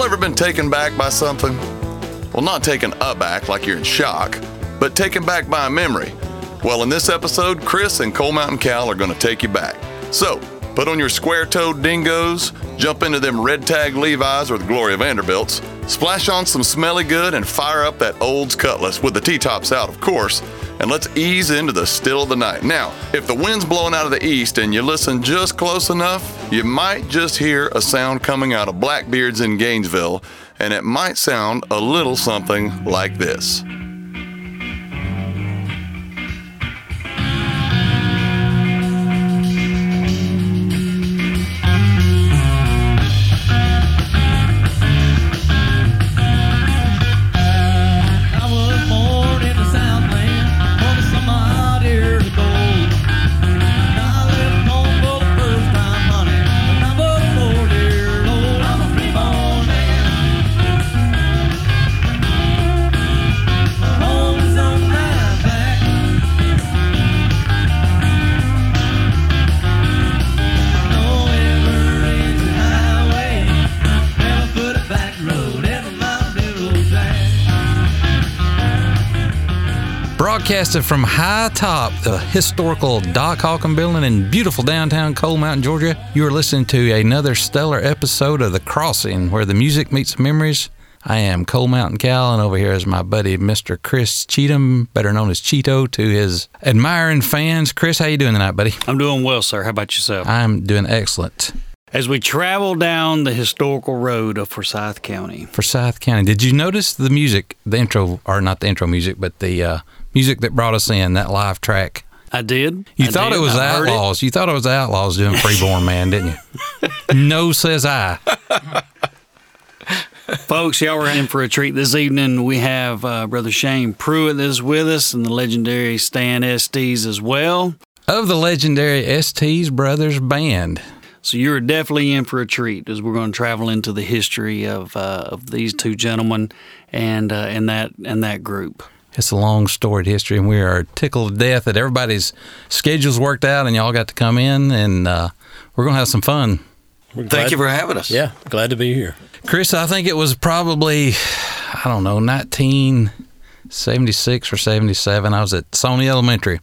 Y'all ever been taken back by something? Well, not taken aback like you're in shock, but taken back by a memory. Well, in this episode, Chris and Coal Mountain Cal are going to take you back. So, put on your square toed dingoes, jump into them red tag Levi's or the Gloria Vanderbilts, splash on some smelly good, and fire up that Olds Cutlass with the T tops out, of course, and let's ease into the still of the night. Now, if the wind's blowing out of the east and you listen just close enough, you might just hear a sound coming out of Blackbeard's in Gainesville, and it might sound a little something like this. Broadcasted from high top the historical Doc Hawken building in beautiful downtown Coal Mountain, Georgia, you are listening to another stellar episode of The Crossing, where the music meets memories. I am Coal Mountain Cal, and over here is my buddy Mr. Chris Cheatham, better known as Cheeto, to his admiring fans. Chris, how you doing tonight, buddy? I'm doing well, sir. How about yourself? I'm doing excellent. As we travel down the historical road of Forsyth County, Forsyth County, did you notice the music, the intro, or not the intro music, but the uh, music that brought us in, that live track? I did. You I thought did. it was I Outlaws. You thought it was Outlaws doing Freeborn Man, didn't you? no, says I. Folks, y'all are in for a treat this evening. We have uh, Brother Shayne Pruitt that's with us and the legendary Stan Estes as well. Of the legendary Estes Brothers Band. So you're definitely in for a treat as we're going to travel into the history of uh, of these two gentlemen and uh, and that and that group. It's a long storied history, and we are tickled to death that everybody's schedules worked out and y'all got to come in, and uh, we're going to have some fun. Thank you for having us. Yeah, glad to be here. Chris, I think it was probably, I don't know, 1976 or 77. I was at Sawnee Elementary.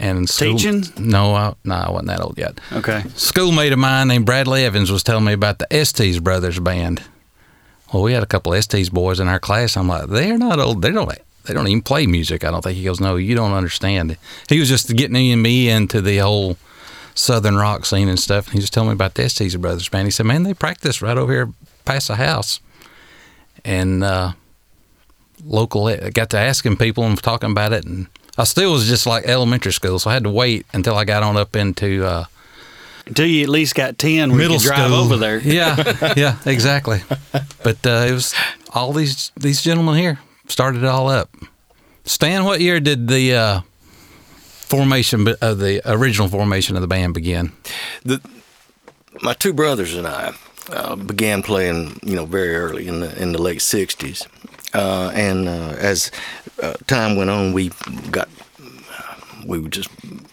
And school- Teaching? No, I, no, I wasn't that old yet. Okay. schoolmate of mine named Bradley Evans was telling me about the Estes Brothers band. Well, we had a couple Estes boys in our class. I'm like, they're not old. They don't. They don't even play music. I don't think he goes. No, you don't understand. He was just getting me into the whole southern rock scene and stuff. And he was telling me about the Estes Brothers band. He said, "Man, they practice right over here past the house." And uh, local, got to asking people and talking about it, and I still was just like elementary school, so I had to wait until I got on up into. Uh, Until you at least got ten, where middle you could drive school. over there. Yeah, yeah, exactly. But uh, it was all these these gentlemen here started it all up. Stan, what year did the uh, formation b- of the original formation of the band begin? My two brothers and I uh, began playing, you know, very early in the in the late '60s, uh, and uh, as uh, time went on, we got we were just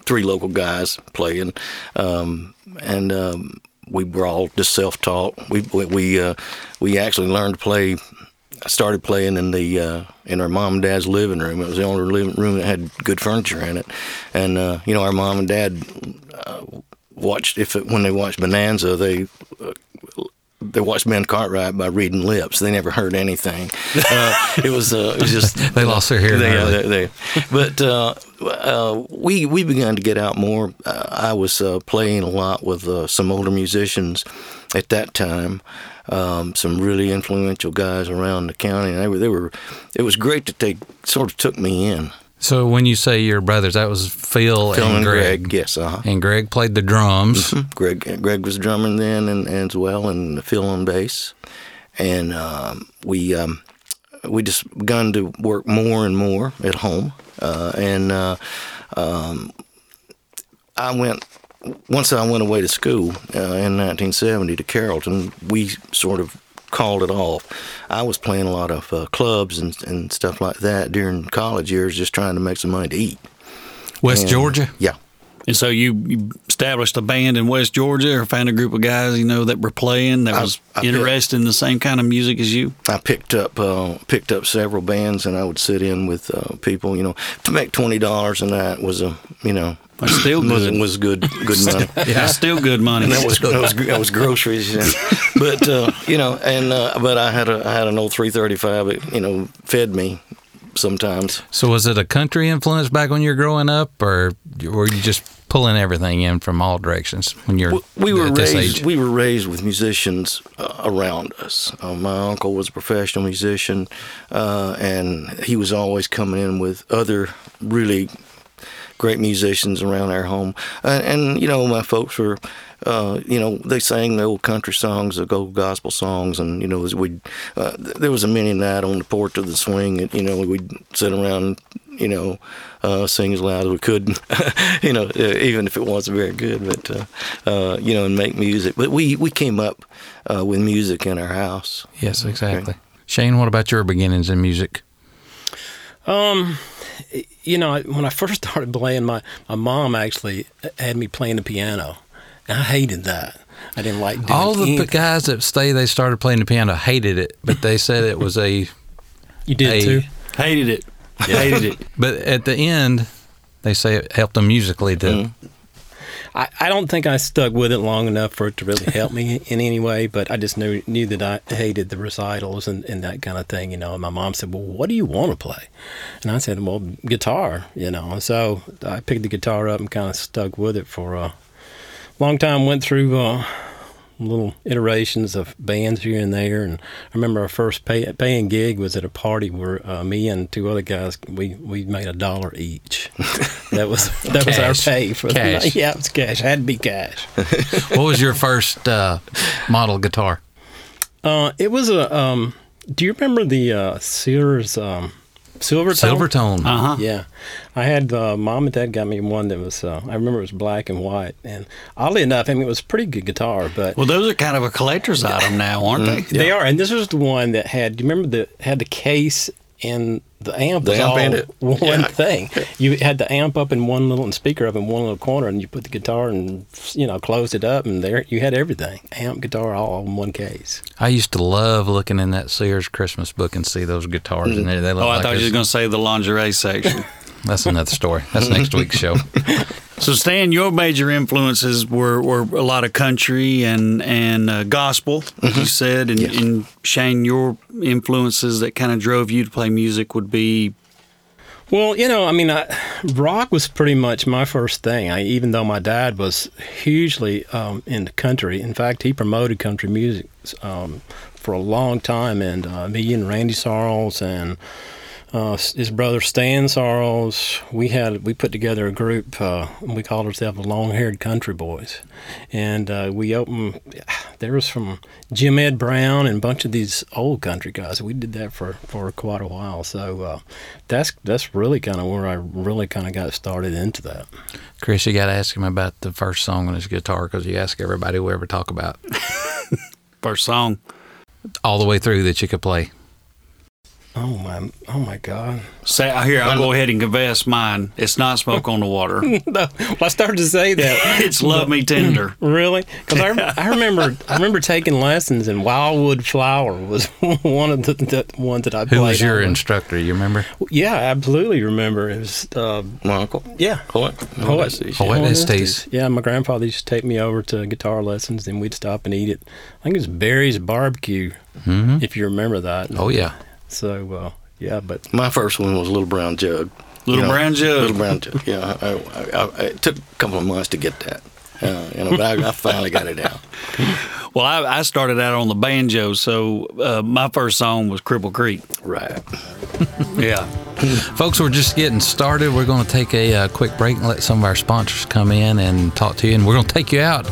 three local guys playing, um, and um, we were all just self-taught. We we we, uh, we actually learned to play. I started playing in the uh, in our mom and dad's living room. It was the only living room that had good furniture in it, and uh, you know our mom and dad uh, watched if it, when they watched Bonanza they. Uh, they watched Ben Cartwright by reading lips. They never heard anything. Uh, it was uh, it was just They lost their hearing They, early. they, they- but uh, uh, we we began to get out more. Uh, I was uh, playing a lot with uh, some older musicians at that time. Um, some really influential guys around the county, and they were they were. It was great that they sort of took me in. So when you say your brothers, that was Phil, Phil and and Greg. Greg, yes, uh huh. And Greg played the drums. Greg Greg was drumming then and, and as well, and Phil on bass, and um, we um, we just begun to work more and more at home, uh, and uh, um, I went once I went away to school uh, in 1970 to Carrollton. We sort of called it off. I was playing a lot of uh, clubs and, and stuff like that during college years, just trying to make some money to eat. West And- Georgia. Yeah. And so you, you established a band in West Georgia, or found a group of guys you know that were playing that I- was I picked- interested in the same kind of music as you. I picked up uh, picked up several bands, and I would sit in with uh, people. You know, to make twenty dollars a night was a you know That's still was, good. was good good money. Yeah, still good money. And that was that was, that was groceries, yeah. but uh, you know, and uh, but I had a I had an old three thirty five. It you know fed me sometimes. So was it a country influence back when you were growing up, or were you just pulling everything in from all directions when you're We were at this raised. age? We were raised with musicians uh, around us. Uh, my uncle was a professional musician, uh, and he was always coming in with other really great musicians around our home. Uh, and you know, my folks were. Uh, you know, they sang the old country songs, the old gospel songs, and you know, as we, uh, th- there was a mini night on the porch of the swing, and you know, we'd sit around, you know, uh, sing as loud as we could, you know, uh, even if it wasn't very good, but uh, uh, you know, and make music. But we we came up uh, with music in our house. yes, exactly. Shayne, what about your beginnings in music? Um, you know, when I first started playing, my my mom actually had me playing the piano, and I hated that. I didn't like doing All the anything. guys that say they started playing the piano hated it, but they said it was a. You did a- too. Hated it. Hated it. But at the end, they say it helped them musically to. Mm-hmm. I, I don't think I stuck with it long enough for it to really help me in any way, but I just knew knew that I hated the recitals and, and that kind of thing, you know. And my mom said, Well, what do you want to play? And I said, Well, guitar, you know. And so I picked the guitar up and kind of stuck with it for a long time. Went through uh, little iterations of bands here and there. And I remember our first pay, paying gig was at a party where uh, me and two other guys, we, we made a dollar each. That was that was our pay for the night. Yeah, it was cash. Had to be cash. What was your first uh, model guitar? Uh, it was a. Um, do you remember the uh, Sears um, Silvertone? Silvertone. Uh huh. Yeah, I had uh, mom and dad got me one that was. Uh, I remember it was black and white, and oddly enough, I mean it was a pretty good guitar, but Well, those are kind of a collector's item now, aren't they? they are. And this was the one that had. Do you remember the had the case and the amp The was amp all and one Yeah. thing. You had the amp up in one little and speaker up in one little corner, and you put the guitar and you know closed it up, and there you had everything: amp, guitar, all in one case. I used to love looking in that Sears Christmas book and see those guitars in there. They look Oh, I like thought you were going to say the lingerie section. That's another story. That's next week's show. So, Stan, your major influences were, were a lot of country and and uh, gospel, as you said, and, Yes. and Shayne, your influences that kind of drove you to play music would be Well, you know, I mean, I, rock was pretty much my first thing. I, even though my dad was hugely um, into country. In fact, he promoted country music um, for a long time, and uh, me and Randy Sarles and uh, his brother Stan Sarles, we had we put together a group. Uh, we called ourselves the Long Haired Country Boys, and uh, we opened. There was from Jim Ed Brown and a bunch of these old country guys. We did that for, for quite a while. So uh, that's that's really kind of where I really kind of got started into that. Chris, you got to ask him about the first song on his guitar because you ask everybody we ever talk about first song. all the way through that you could play. Oh my! Oh my God! Say, here, I'll go ahead and confess mine. It's not Smoke on the Water. no, well, I started to say that. It's Love Me Tender. Really? Because I, I remember I remember taking lessons, and Wildwood Flower was one of the, the ones that I played. Who was your on. instructor? You remember? Yeah, I absolutely remember. It was uh, My uncle. yeah. Hoyt. Hoyt. Estes. Yeah, my grandfather used to take me over to guitar lessons, and we'd stop and eat it. I think it was Barry's Barbecue, Mhm. if you remember that. Oh yeah. So uh, yeah, but My first one was Little Brown Jug. Little Brown Jug. Little Brown Jug. Yeah, I, I, I, it took a couple of months to get that. Uh, you know, but I, I finally got it out. Well, I, I started out on the banjo, so uh, my first song was Cripple Creek. Right. Yeah. Folks, we're just getting started. We're going to take a uh, quick break and let some of our sponsors come in and talk to you. And we're going to take you out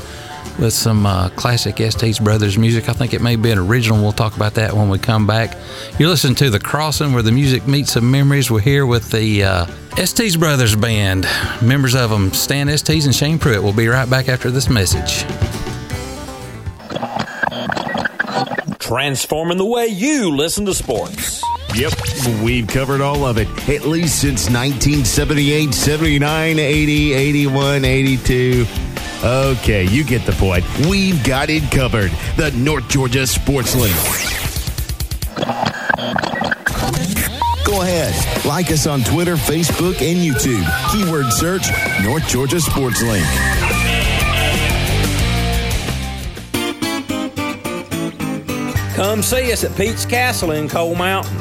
with some uh, classic Estes Brothers music. I think it may be an original. We'll talk about that when we come back. You're listening to The Crossing, where the music meets some memories. We're here with the uh, Estes Brothers Band. Members of them, Stan Estes and Shayne Pruitt. We'll be right back after this message. transforming the way you listen to sports. Yep, we've covered all of it, at least since 1978, 79, 80, 81, 82. Okay, you get the point. We've got it covered. The North Georgia Sports Link. Go ahead, like us on Twitter, Facebook, and YouTube. Keyword search North Georgia Sports Link. Come see us at Pete's Castle in Coal Mountain.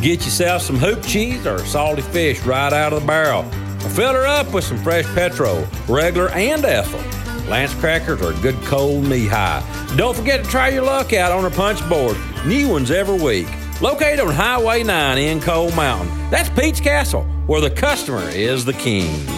Get yourself some hoop cheese or salty fish right out of the barrel. Fill her up with some fresh petrol, regular and ethyl. Lance crackers are good cold knee high. Don't forget to try your luck out on our punch board. New ones every week. Located on Highway 9 in Coal Mountain. That's Pete's Castle, where the customer is the king.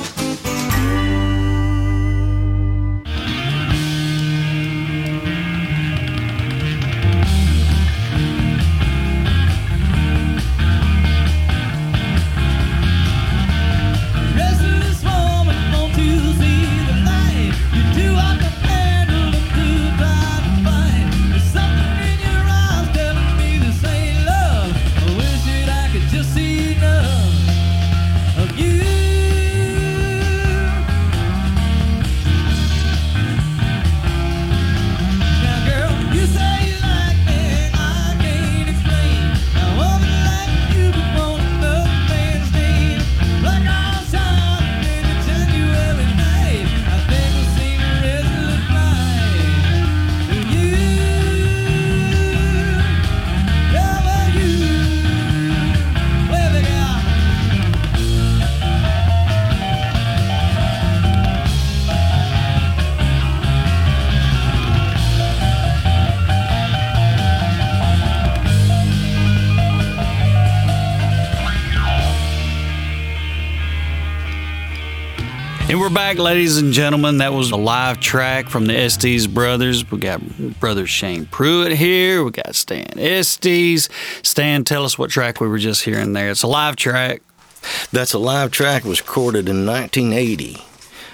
Back, ladies and gentlemen. That was a live track from the Estes brothers. We got brother Shayne Pruitt here. We got Stan Estes. Stan, tell us what track we were just hearing there. It's a live track. That's a live track. It was recorded in 1980.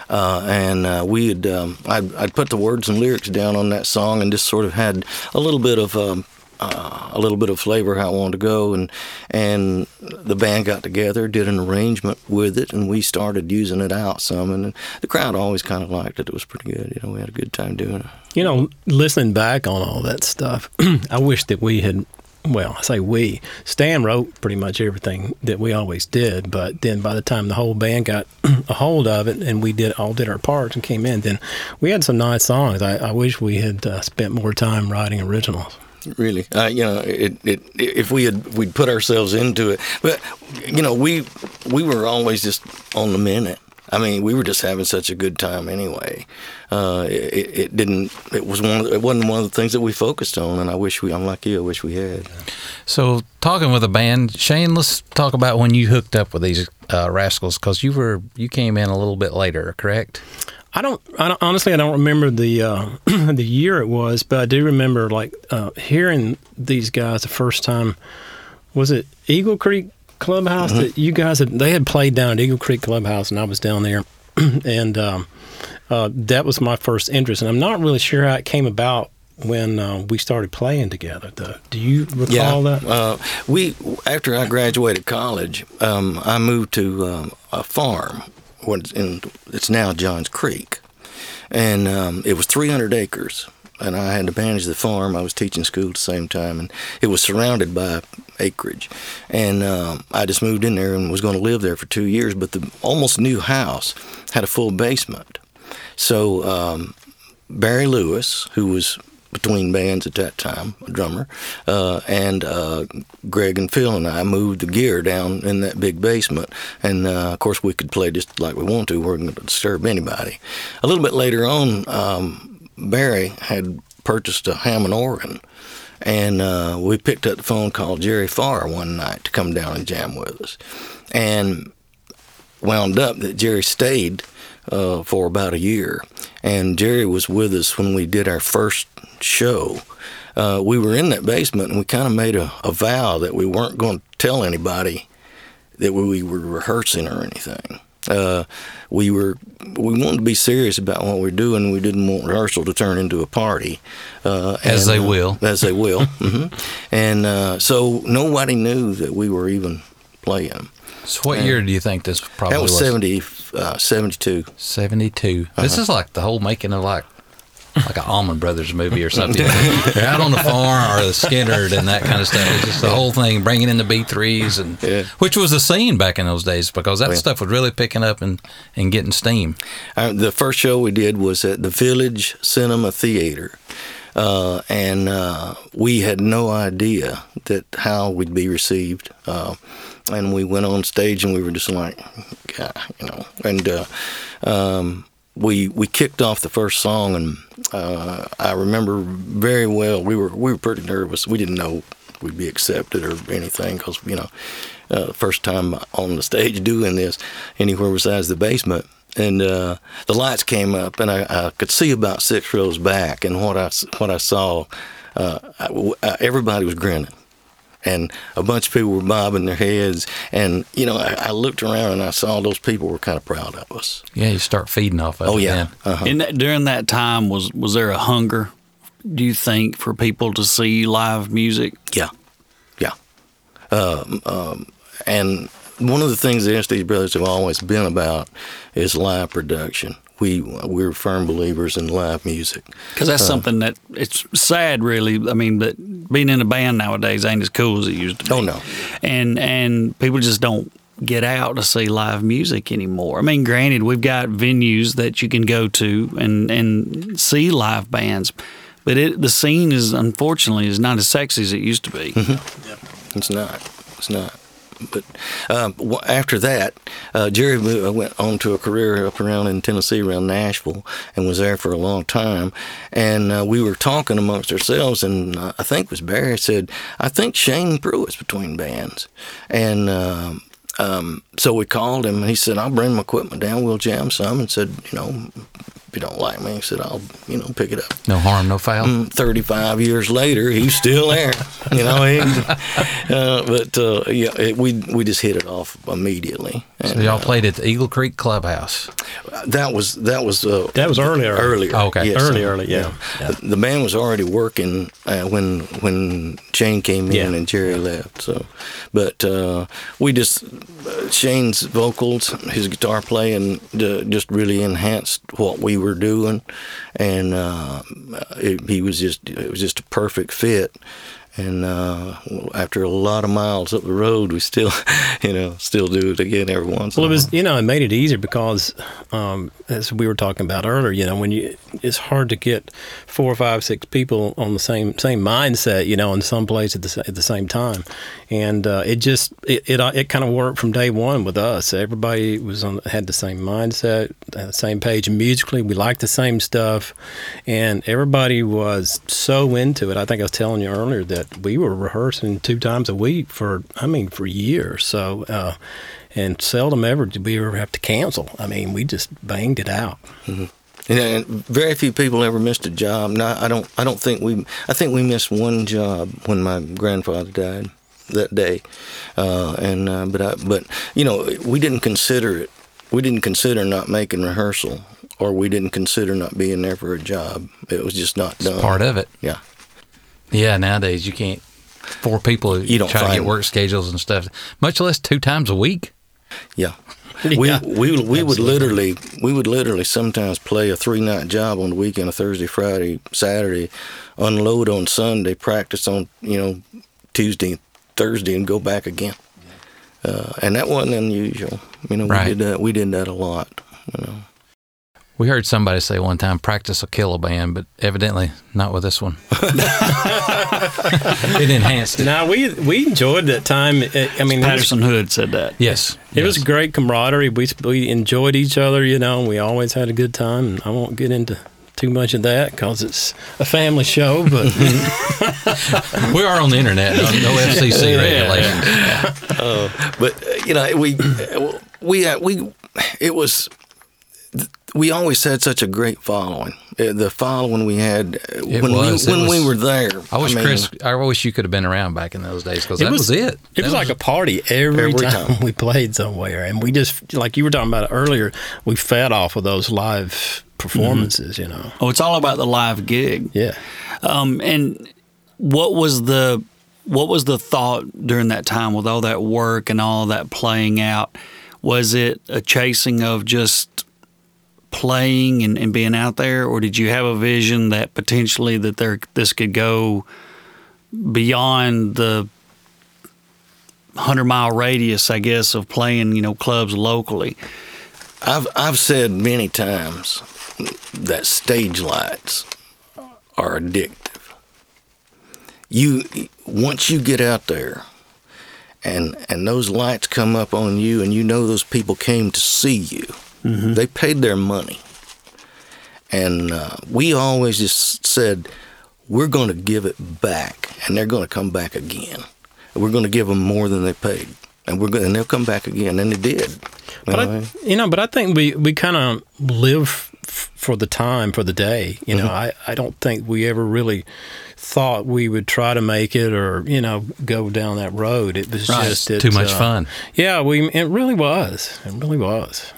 Uh, and uh, we had um, I'd, I'd put the words and lyrics down on that song and just sort of had a little bit of um, uh, a little bit of flavor how I wanted to go and and the band got together did an arrangement with it and we started using it out some and the crowd always kind of liked it it was pretty good you know we had a good time doing it You know, listening back on all that stuff, I wish that we had. Well, I say we. Stan wrote pretty much everything that we always did, but then by the time the whole band got a hold of it and we did all did our parts and came in, then we had some nice songs. I, I wish we had uh, spent more time writing originals. Really uh, you know it, it if we had we'd put ourselves into it but you know we we were always just on the minute I mean, we were just having such a good time anyway. Uh, it, it didn't. It was one. Of, it wasn't one of the things that we focused on, and I wish we. I'm you. I wish we had. So, talking with a band, Shayne, let's talk about when you hooked up with these uh, rascals because you were you came in a little bit later, correct? I don't, I don't honestly I don't remember the uh, the year it was, but I do remember like uh, hearing these guys the first time. Was it Eagle Creek Clubhouse that you guys had? They had played down at Eagle Creek Clubhouse, and I was down there, and um, uh, that was my first interest. And I'm not really sure how it came about when uh, we started playing together. Though. Do you recall that? Uh, we after I graduated college, um, I moved to um, a farm. What's in it's now Johns Creek, and um, it was 300 acres. And I had to manage the farm. I was teaching school at the same time, and it was surrounded by acreage. And um, I just moved in there and was going to live there for two years. But the almost new house had a full basement, so um, Barry Lewis, who was between bands at that time, a drummer, uh, and uh, Greg and Phil and I moved the gear down in that big basement. And uh, of course, we could play just like we want to. We weren't going to disturb anybody. A little bit later on, um, Barry had purchased a Hammond organ. And uh, we picked up the phone, called Jerry Farr one night to come down and jam with us. And wound up that Jerry stayed uh, for about a year, and Jerry was with us when we did our first show. Uh, we were in that basement, and we kind of made a, a vow that we weren't going to tell anybody that we were rehearsing or anything. Uh, we were we wanted to be serious about what we were doing. We didn't want rehearsal to turn into a party, uh, As they uh, will. as they will. hmm And uh, so nobody knew that we were even playing. So what year do you think this probably That was was? 70, uh, 72. 72. Uh-huh. This is like the whole making of like like an Allman Brothers movie or something. They're out on the farm or the Skynyrd and that kind of stuff. It's just the whole thing, bringing in the B3s, and Yeah. which was a scene back in those days because that yeah. stuff was really picking up and, and getting steam. Uh, the first show we did was at the Village Cinema Theater, uh, and uh, we had no idea that how we'd be received. Uh, and we went on stage, and we were just like, God, you know. And uh, um, we we kicked off the first song, and uh, I remember very well. We were we were pretty nervous. We didn't know we'd be accepted or anything because you know, uh, first time on the stage doing this anywhere besides the basement. And uh, the lights came up, and I, I could see about six rows back. And what I what I saw, uh, everybody was grinning and a bunch of people were bobbing their heads. And you know, I, I looked around and I saw those people were kind of proud of us. Yeah, you start feeding off of Oh yeah, then. uh-huh. In that, during that time, was was there a hunger? Do you think for people to see live music? yeah, yeah. Um, um, and one of the things the Estes Brothers have always been about is live production. We we're firm believers in live music. Because that's uh, something that it's sad, really. I mean, but being in a band nowadays ain't as cool as it used to be. Oh no, and and people just don't get out to see live music anymore. I mean, granted, we've got venues that you can go to and and see live bands, but it the scene is unfortunately is not as sexy as it used to be. Mm-hmm. It's not. It's not. But um, after that, uh, Jerry went on to a career up around in Tennessee, around Nashville, and was there for a long time. And uh, we were talking amongst ourselves, and uh, I think it was Barry said, "I think Shayne Pruitt's between bands," and. Um, um, so we called him, and he said, "I'll bring my equipment down. We'll jam some." And said, "You know, if you don't like me," he said, "I'll, you know, pick it up." No harm, no foul. Mm, 35 years later, he's still there. You know, he, uh, but uh, yeah, it, we we just hit it off immediately. So y'all uh, played at the Eagle Creek Clubhouse. that was that was uh, That was earlier. earlier. Oh, okay. yes. Early, early, yeah. Yeah. The, the band was already working uh, when when Shayne came in Yeah. and Jerry left. So, but uh, we just uh, Shayne's vocals, his guitar playing, uh, just really enhanced what we were doing, and uh, it, he was just it was just a perfect fit. And uh, after a lot of miles up the road, we still, you know, still do it again every once. Well, in it was you know it made it easier because um, as we were talking about earlier, you know when you it's hard to get four, five, six people on the same same mindset, you know, in some place at the at the same time, and uh, it just it it, it kind of worked from day one with us. Everybody was on had the same mindset, the same page musically. We liked the same stuff, and everybody was so into it. I think I was telling you earlier that we were rehearsing two times a week for I mean for years. So. Uh, and seldom ever did we ever have to cancel. I mean, we just banged it out. And, and very few people ever missed a job. No, I don't. I don't think we. I think we missed one job when my grandfather died that day. Uh, and uh, but I, but you know we didn't consider it. We didn't consider not making rehearsal, or we didn't consider not being there for a job. It was just not done. Part of it. Yeah. Yeah, nowadays you can't. Four people You don't try to get work schedules and stuff, much less two times a week. Yeah. Yeah, we we we would literally we would literally sometimes play a three night job on the weekend, a Thursday, Friday, Saturday, unload on Sunday, practice on you know Tuesday, Thursday, and go back again. Uh, and that wasn't unusual. You know, Right. we did that. We did that a lot. You know. We heard somebody say one time, "Practice will kill a band," but evidently not with this one. it enhanced it. Now we we enjoyed that time. I I mean, it was, Patterson Hood said that. Yes, it was great camaraderie. We we enjoyed each other. You know, we always had a good time. And I won't get into too much of that because it's a family show. But We are on the internet. No, no FCC regulations. But uh, you know, we we uh, we it was we always had such a great following. Uh, The following we had uh, It when was. we It when we were there. I wish mean, Chris. I wish you could have been around back in those days because that was, it. It That was like a party every, Every time, time. we played somewhere, and we just like you were talking about earlier. We fed off of those live performances, you know. Oh, it's all about the live gig. Yeah. Um, and what was the what was the thought during that time with all that work and all that playing out? Was it a chasing of just playing and, and being out there, or did you have a vision that potentially that there this could go beyond the hundred mile radius, I guess, of playing you know clubs locally? I've I've said many times that stage lights are addictive. You once you get out there and and those lights come up on you and you know those people came to see you. They paid their money. And uh, we always just said we're going to give it back and they're going to come back again. We're going to give them more than they paid. And we're going and they'll come back again and they did. But You know? I, you know, but I think we we kind of live f- for the time, for the day. You know, I I don't think we ever really thought we would try to make it or you know go down that road. It was Right. just it, Too much uh, fun. Yeah, we it really was. It really was.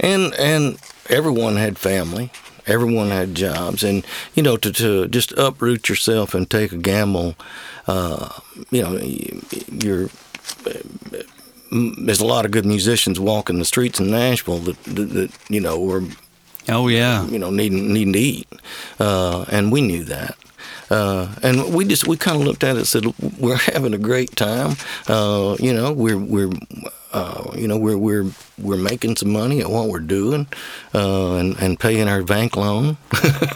And and everyone had family. Everyone had jobs. And you know to, to just uproot yourself and take a gamble uh, you know you're there's a lot of good musicians walking the streets in Nashville that, that, that you know were Oh yeah, you know needing needing to eat, uh, and we knew that. Uh, and we just we kind of looked at it and said we're having a great time. Uh, you know we're we're uh, you know we're we're we're making some money at what we're doing, uh, and and paying our bank loan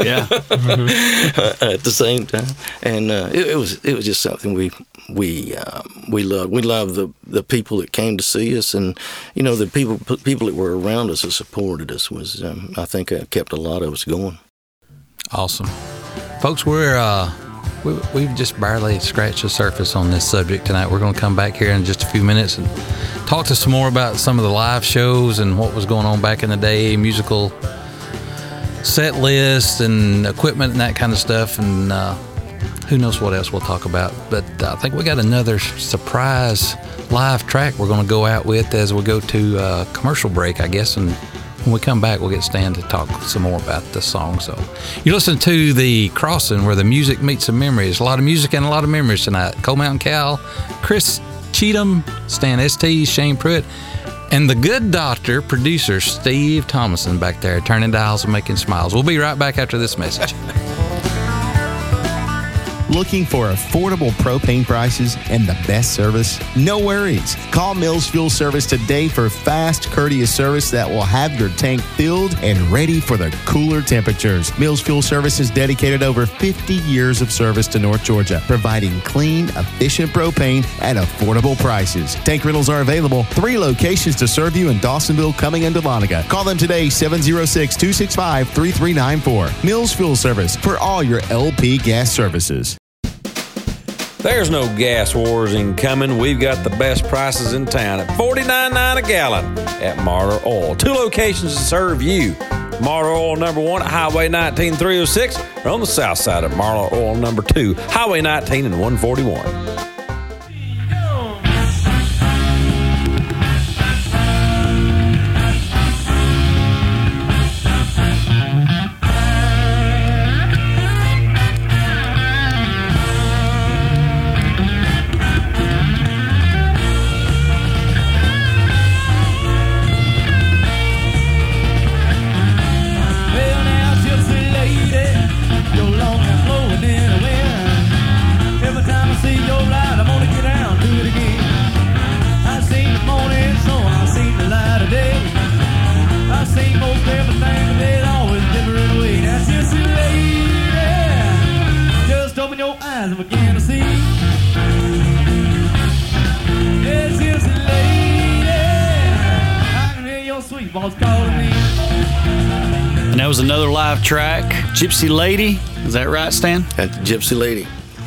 yeah. at the same time. And uh, it, it was it was just something we we um, we love. We love the the people that came to see us, and you know the people people that were around us that supported us was um, I think uh, kept a lot of us going. Awesome, folks. We're uh, we, we've just barely scratched the surface on this subject tonight. We're going to come back here in just a few minutes and talk to some more about some of the live shows and what was going on back in the day, musical set lists and equipment and that kind of stuff, and uh, who knows what else we'll talk about. But I think we got another surprise live track we're going to go out with as we go to uh, commercial break, I guess, and when we come back, we'll get Stan to talk some more about the song. So, you listen to the crossing where the music meets the memories. A lot of music and a lot of memories tonight. Coal Mountain Cal, Chris Cheatham, Stan Estes, Shayne Pruitt, and the good doctor producer Steve Thomason back there, turning dials and making smiles. We'll be right back after this message. Looking for affordable propane prices and the best service? No worries. Call Mills Fuel Service today for fast, courteous service that will have your tank filled and ready for the cooler temperatures. Mills Fuel Service has dedicated over 50 years of service to North Georgia, providing clean, efficient propane at affordable prices. Tank rentals are available. Three locations to serve you in Dawsonville, Cumming, and Dahlonega. Call them today, 706 265 3394. Mills Fuel Service for all your LP gas services. There's no gas wars incoming. We've got the best prices in town at $49.9 a gallon at Martyr Oil. Two locations to serve you. Martyr Oil number one at Highway 19 306 or on the south side of Martyr Oil number two, Highway 19 and 141. Track, Gypsy Lady. Is that right, Stan? At the Gypsy Lady.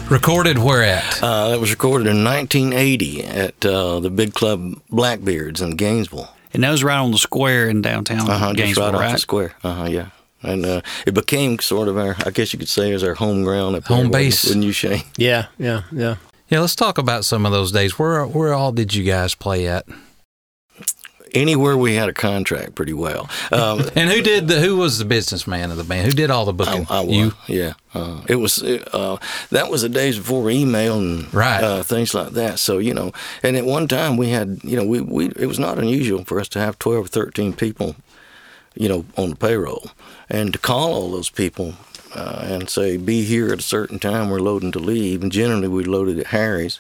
Recorded where at? Uh, that was recorded in 1980 at uh, the big club Blackbeards in Gainesville. And that was right on the square in downtown Uh huh. Just Gainesville, right off right? the square. Uh huh. Yeah. And uh, it became sort of our, I guess you could say, as our home ground up there, Home base. Wouldn't you, Shayne? Yeah, yeah, yeah. Yeah, let's talk about some of those days. Where where all did you guys play at? Anywhere we had a contract, pretty well. Um, And who did the who was the businessman of the band? Who did all the I, booking? I was, you. yeah. Uh, it was uh, that was the days before email and Right. uh, things like that. So you know, and at one time we had, you know, we, we it was not unusual for us to have twelve or thirteen people, you know, on the payroll, and to call all those people uh, and say, be here at a certain time. We're loading to leave, and generally we loaded at Harry's.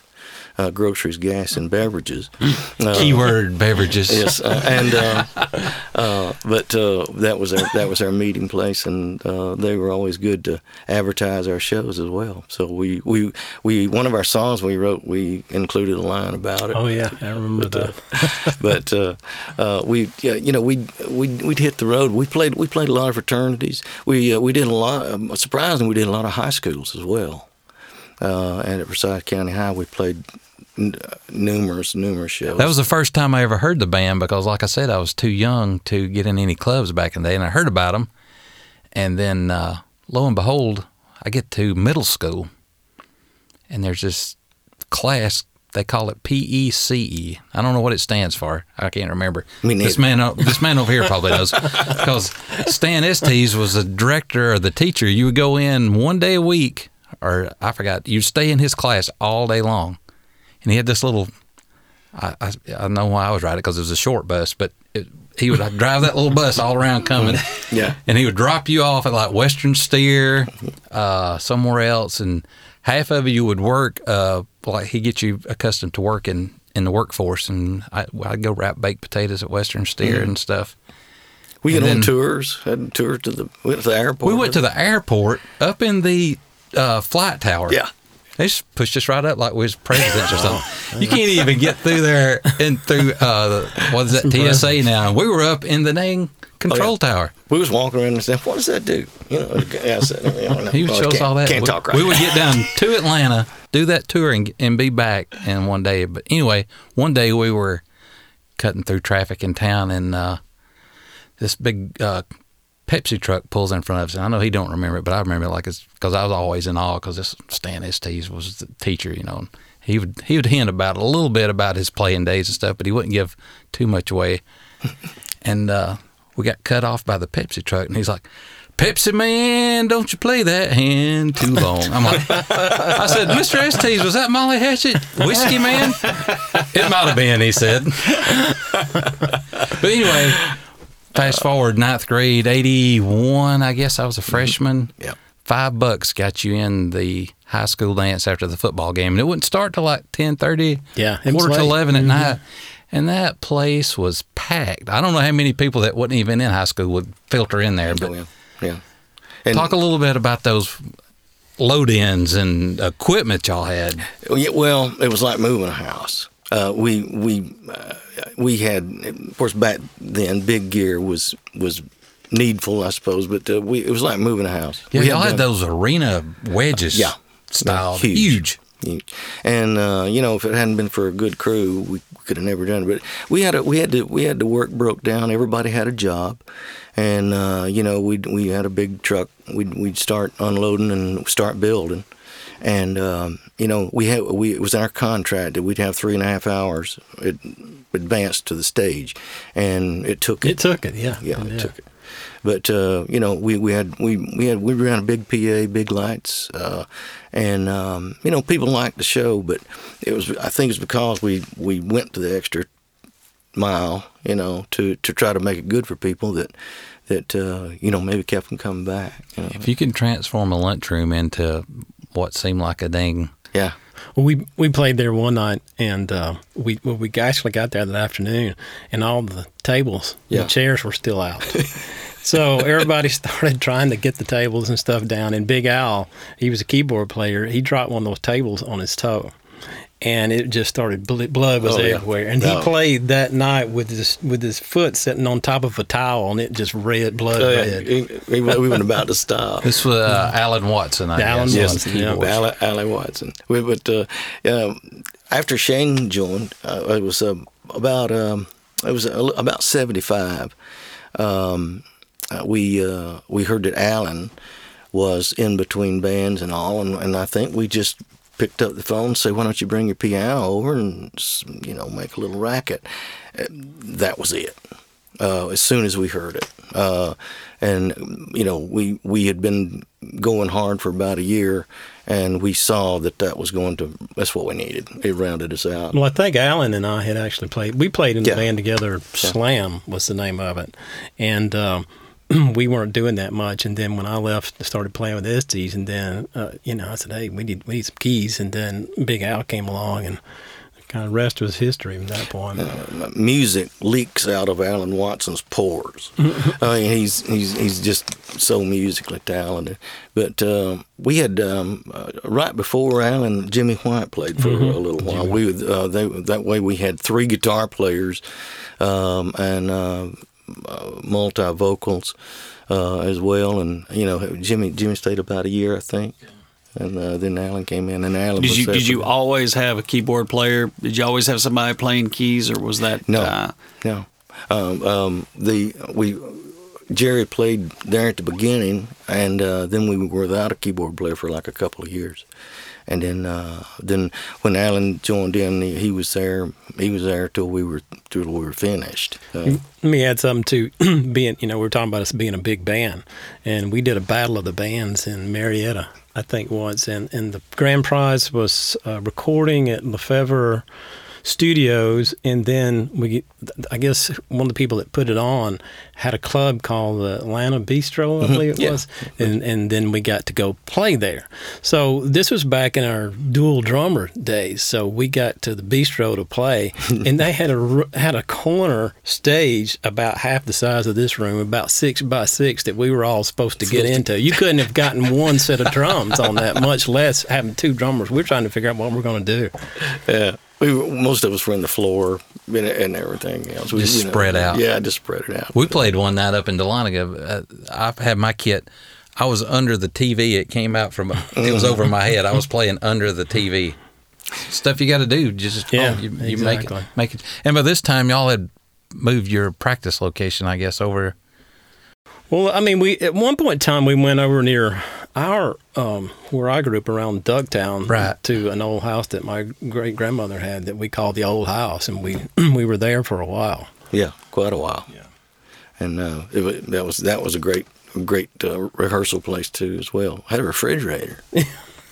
Uh, groceries, gas, and beverages. Uh, Keyword beverages. Yes, uh, and uh, uh, but uh, that was our that was our meeting place, and uh, they were always good to advertise our shows as well. So we we we one of our songs we wrote we included a line about it. Oh yeah, I remember But, uh, that. but uh, uh, we, yeah, you know, we we we'd hit the road. We played we played a lot of fraternities. We uh, we did a lot. Um, surprisingly, we did a lot of high schools as well. Uh, and at Forsyth County High, we played n- numerous numerous shows. That was the first time I ever heard the band because, like I said, I was too young to get in any clubs back in the day, and I heard about them. And then, uh, lo and behold, I get to middle school, and there's this class. They call it PECE. I don't know what it stands for. I can't remember. Me this man, this man over here probably knows, because Stan Estes was the director or the teacher. You would go in one day a week, or I forgot. You'd stay in his class all day long, and he had this little I, I, I know why I was riding because it was a short bus, but it, he would drive that little bus all around coming. Yeah. And he would drop you off at like Western Steer, uh, somewhere else, and half of you would work. Uh, like he get you accustomed to working in the workforce, and I, I'd go wrap baked potatoes at Western Steer and stuff. we and on then- tours. Had tours to the went to the airport. We went to the airport up in the uh, flight tower. Yeah. They just pushed us right up like we was presidents or something. You can't even get through there and through uh, what is that TSA now? We were up in the dang control tower. We was walking around and saying, "What does that do?" You know, I said, you know, He would well, show us can't- all that. Can't we, talk right. We would get down to Atlanta, do that tour, and, and be back in one day. But anyway, one day we were cutting through traffic in town, and uh, this big uh, Pepsi truck pulls in front of us. And I know he don't remember it, but I remember it like it's because I was always in awe because this Stan Estes was the teacher, you know. And he would he would hint about a little bit about his playing days and stuff, but he wouldn't give too much away. and uh, we got cut off by the Pepsi truck, and he's like. Pepsi man, don't you play that hand too long. I'm like, I said, Mr. Estes, was that Molly Hatchet? Whiskey man? It might have been, he said. but anyway, fast forward ninth grade, 81, I guess I was a mm-hmm. freshman. Yeah. Five bucks got you in the high school dance after the football game. And it wouldn't start till like 10.30, Yeah, it quarter to 11 at mm-hmm. night. And that place was packed. I don't know how many people that wasn't even in high school would filter in there. But oh, Go. Yeah. And talk a little bit about those load ins and equipment y'all had. Well, it was like moving a house. Uh, we we uh, we had, of course, back then, big gear was was needful, I suppose. But uh, we it was like moving a house. Yeah, we y'all had the- those arena wedges. Yeah. style, Huge. huge. Huge. And uh, you know, if it hadn't been for a good crew, we could have never done it. But we had a, we had to we had to work broke down. Everybody had a job, and uh, you know, we we had a big truck. We'd we'd start unloading and start building, and um, you know, we had we it was in our contract that we'd have three and a half hours it advanced to the stage, and it took It It took it, yeah. yeah, it took it. But uh, you know, we, we had we we had we ran a big PA, big lights, uh, and um, you know, people liked the show. But it was I think it's because we we went to the extra mile, you know, to to try to make it good for people that that uh, you know maybe kept them coming back. You know? If you can transform a lunchroom into what seemed like a dang Yeah, Well, we we played there one night, and uh, we well, we actually got there that afternoon, and all the tables, Yeah. the chairs were still out. so everybody started trying to get the tables and stuff down. And Big Al, he was a keyboard player. He dropped one of those tables on his toe, and it just started bl- blood was Oh, yeah. everywhere. And No. he played that night with his with his foot sitting on top of a towel, and it just red blood Oh, yeah. red. He- he- we weren't about to stop. This was uh, Alan Watson, I Alan guess. Yes, Watson, yeah. Allie, Allie Watson. We, but uh, um, after Shayne joined, uh, it was uh, about um, it was a, about 75. Um, uh, we uh, we heard that Alan was in between bands and all, and, and I think we just picked up the phone and said, "Why don't you bring your piano over and you know make a little racket?" Uh, That was it. Uh, as soon as we heard it, uh, and you know we we had been going hard for about a year, and we saw that that was going to that's what we needed. It rounded us out. Well, I think Alan and I had actually played. We played in the Yeah. band together. Slam was the name of it, and um, we weren't doing that much. And then when I left, started playing with Estes, and then uh, you know I said, "Hey, we need we need some keys." And then Big Al came along, and kind of rest was history from that point. music leaks out of Alan Watson's pores. I mean, he's he's he's just so musically talented. But um, we had um, uh, right before Alan, Jimmy White played for a little while. We would, uh, they, that way we had three guitar players um, and uh, uh, multi vocals uh, as well. And you know, Jimmy Jimmy stayed about a year, I think. And uh, then Alan came in, and Alan Did was you there did you always have a keyboard player? Did you always have somebody playing keys, or was that No, Uh, no. Um, um, the we Jerry played there at the beginning, and uh, then we were without a keyboard player for like a couple of years, and then uh, then when Alan joined in, he, he was there. He was there till we were till we were finished. Uh, Let me add something to being, you know, we are talking about us being a big band, and we did a battle of the bands in Marietta, I think once, and, and the grand prize was uh, recording at Lefevre Studios, and then we, I guess one of the people that put it on had a club called the Atlanta Bistro, I mm-hmm. believe it Yeah. was, and and then we got to go play there. So this was back in our dual drummer days. So we got to the bistro to play, and they had a had a corner stage about half the size of this room, about six by six, that we were all supposed to get into. You couldn't have gotten one set of drums on that, much less having two drummers. We're trying to figure out what we're going to do. yeah, we were, most of us were in the floor and, and everything else. We, Just spread out. Yeah, just spread it out. We played one night up in Dahlonega. Uh, I had my kit. I was under the TV. It came out from. It was over my head. I was playing under the TV. Stuff you got to do. Just Yeah, oh, you, you make it, make it. And by this time, y'all had moved your practice location, I guess, over. Well, I mean, we at one point in time we went over near our um, where I grew up around Ducktown, Right. to an old house that my great grandmother had that we called the old house, and we we were there for a while. Yeah, quite a while. Yeah. and uh, it, that was that was a great great uh, rehearsal place too as well. Had a refrigerator.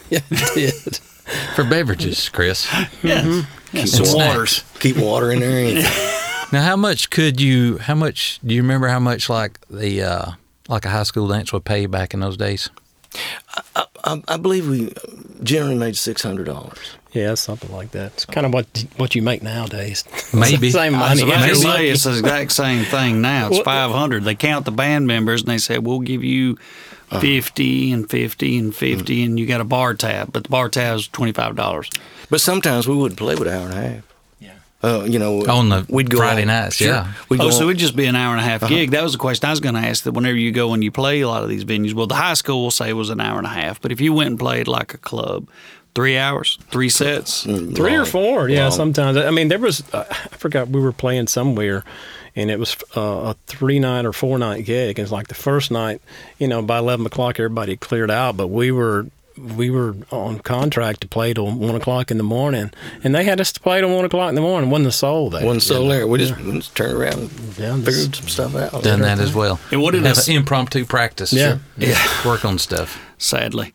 Yeah, it did. For beverages, Chris. yeah, Keep some water- waters. Keep water in there. And Now, how much could you? How much do you remember? How much like the uh, like a high school dance would pay back in those days? I, I believe we generally made six hundred dollars. Yeah, something like that. It's kind of what what you make nowadays. Maybe. same I was money. about to say it's the exact same thing now. It's Well- five hundred. They count the band members and they say we'll give you uh-huh. fifty and fifty and 50 mm. and you got a bar tab, but the bar tab is twenty five dollars. But sometimes we wouldn't play with an hour and a half. Yeah. Uh, you know, On the we'd go Friday on- nights, sure. yeah. We'd go Oh, so on- it'd just be an hour and a half gig. That was the question I was going to ask. That whenever you go and you play a lot of these venues, well, the high school will say was an hour and a half, but if you went and played like a club, three hours, three sets. Three or long- four, yeah. long. Sometimes I mean there was uh, I forgot we were playing somewhere, and it was uh, a three night or four night gig. And it's like the first night, you know, by eleven o'clock everybody cleared out, but we were we were on contract to play till one o'clock in the morning, and they had us to play till one o'clock in the morning. wasn't a soul there. One soul there. We just, we just turned around and Yeah, just- figured some stuff out. Done that as well. And what did Have this- an impromptu practice? Yeah. yeah. Work on stuff. sadly.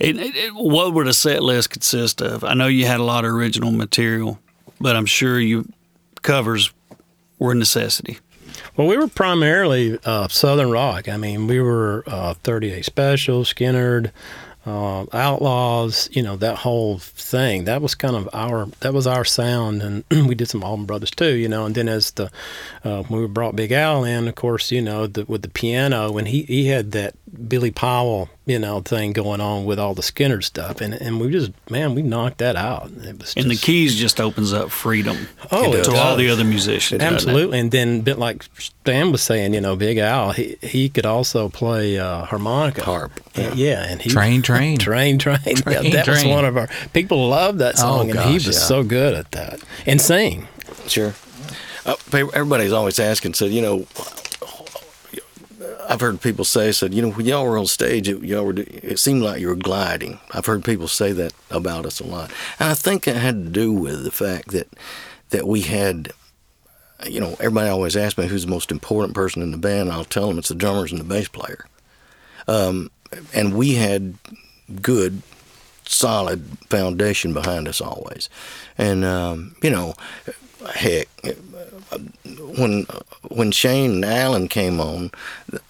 It, it, it- what would a set list consist of? I know you had a lot of original material, but I'm sure you covers were a necessity. Well, we were primarily uh, Southern rock. I mean, we were uh, 38 Special, Skynyrd, uh, Outlaws. You know that whole thing. That was kind of our that was our sound, and we did some Allman Brothers too. You know, and then as the uh, when we brought Big Al in, of course, you know, the, with the piano, and he he had that Billy Powell, you know, thing going on with all the Skynyrd stuff, and and we just man, we knocked that out. It was And the keys just opens up freedom Oh, it to all the other musicians. Absolutely, and then bit like Stan was saying, you know, Big Al, he he could also play uh, harmonica, Harp. yeah. yeah, and he Train, train. train, train. yeah, Train, that was one of our people loved that song, Oh, and he was yeah. so good at that and sing. Sure. uh, everybody's always asking, said, you know, I've heard people say, said, you know, when y'all were on stage, it, y'all were, it seemed like you were gliding. I've heard people say that about us a lot, and I think it had to do with the fact that that we had, you know, everybody always asks me who's the most important person in the band. I'll tell them it's the drummers and the bass player, um, and we had good, solid foundation behind us always, and um, you know, heck, when when Shayne and Alan came on,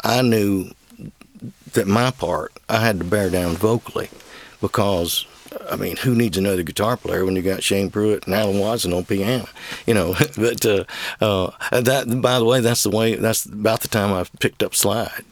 I knew that my part I had to bear down vocally because I mean, who needs another guitar player when you got Shayne Pruitt and Alan Watson on piano? You know, but uh, uh, that by the way, that's the way. That's about the time I picked up slide,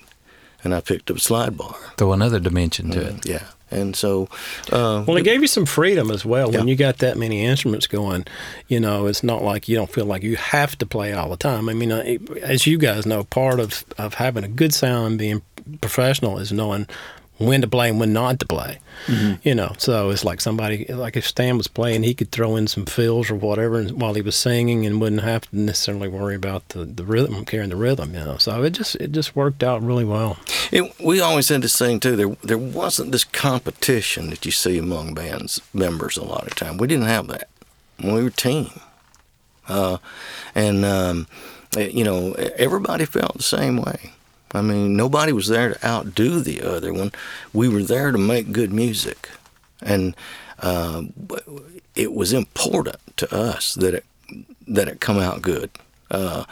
and I picked up slide bar. Throw another dimension to it. Yeah, and so uh, Well, it gave you some freedom as well. When you got that many instruments going, you know, it's not like you don't feel like you have to play all the time. I mean, uh, as you guys know, part of, of having a good sound and being professional is knowing when to play and when not to play. You know, so it's like somebody, like if Stan was playing, he could throw in some fills or whatever and- while he was singing and wouldn't have to necessarily worry about the, the rhythm, carrying the rhythm, you know. So it just, it just worked out really well. It, we always had this thing too. There, there wasn't this competition that you see among bands members a lot of time. We didn't have that. We were a team, uh, and um, eh, you know everybody felt the same way. I mean, nobody was there to outdo the other one. We were there to make good music, and uh, it was important to us that it that it come out good. Uh,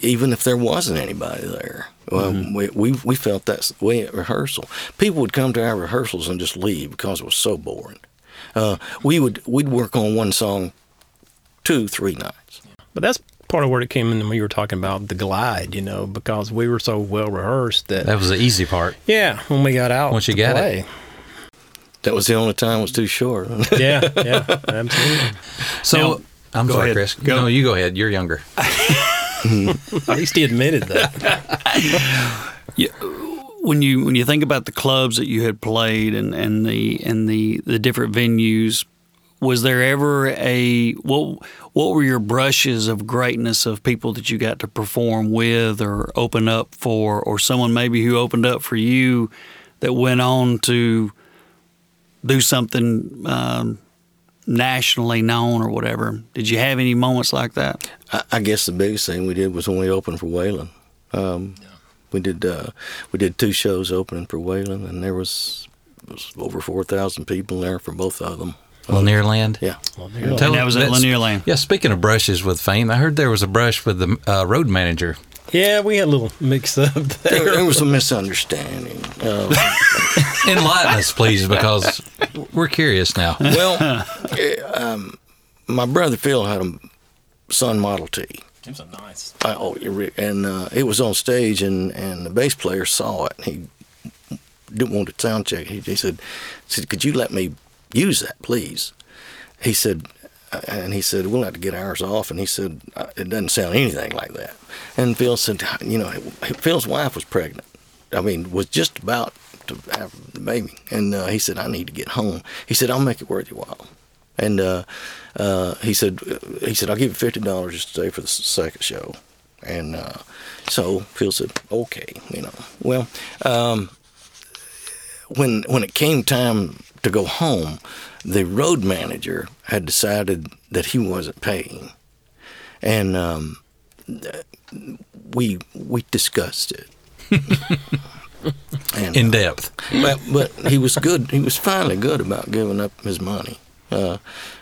even if there wasn't anybody there. Well, we, we we felt that's the way at rehearsal. People would come to our rehearsals and just leave because it was so boring. Uh, we would we'd work on one song two three nights. But that's part of where it came in when we were talking about the glide, you know, because we were so well rehearsed that, That was the easy part. yeah, when we got out, Once you to got it. That was the only time it was too short. yeah, yeah, absolutely. So Now- I'm Go sorry, ahead. Chris. Go. No, you go ahead. You're younger. At least he admitted that. when you when you think about the clubs that you had played and, and the and the, the different venues, was there ever a what what were your brushes of greatness of people that you got to perform with or open up for, or someone maybe who opened up for you that went on to do something um, nationally known or whatever? Did you have any moments like that? I, I guess the biggest thing we did was when we opened for Waylon. Um, We did uh, we did two shows opening for Waylon, and there was, was over four thousand people there for both of them. Lanier Land. Yeah. Tell- And that was at that's- Lanier Land. Yeah, speaking of brushes with fame, I heard there was a brush with the uh, road manager. Yeah, we had a little mix up There, there. there was a misunderstanding. Uh, Enlighten us, please, because we're curious now. well, eh, um, my brother Phil had a Sunn Model T. It was nice. I, oh, and uh, it was on stage, and, and the bass player saw it. And he didn't want to sound check. He, he said, said, "Could you let me use that, please?" He said, uh, and he said, "We'll have to get ours off." And he said, uh, "It doesn't sound anything like that." And Phil said, "You know, Phil's wife was pregnant. I mean, was just about to have the baby." And uh, he said, "I need to get home." He said, "I'll make it worth your while." And uh, uh, he said, he said, I'll give you fifty dollars just to stay for the second show. And uh, so Phil said, okay, you know. Well, um, when when it came time to go home, the road manager had decided that he wasn't paying, and um, we we discussed it. and, In uh, depth. but but he was good. He was finally good about giving up his money, uh,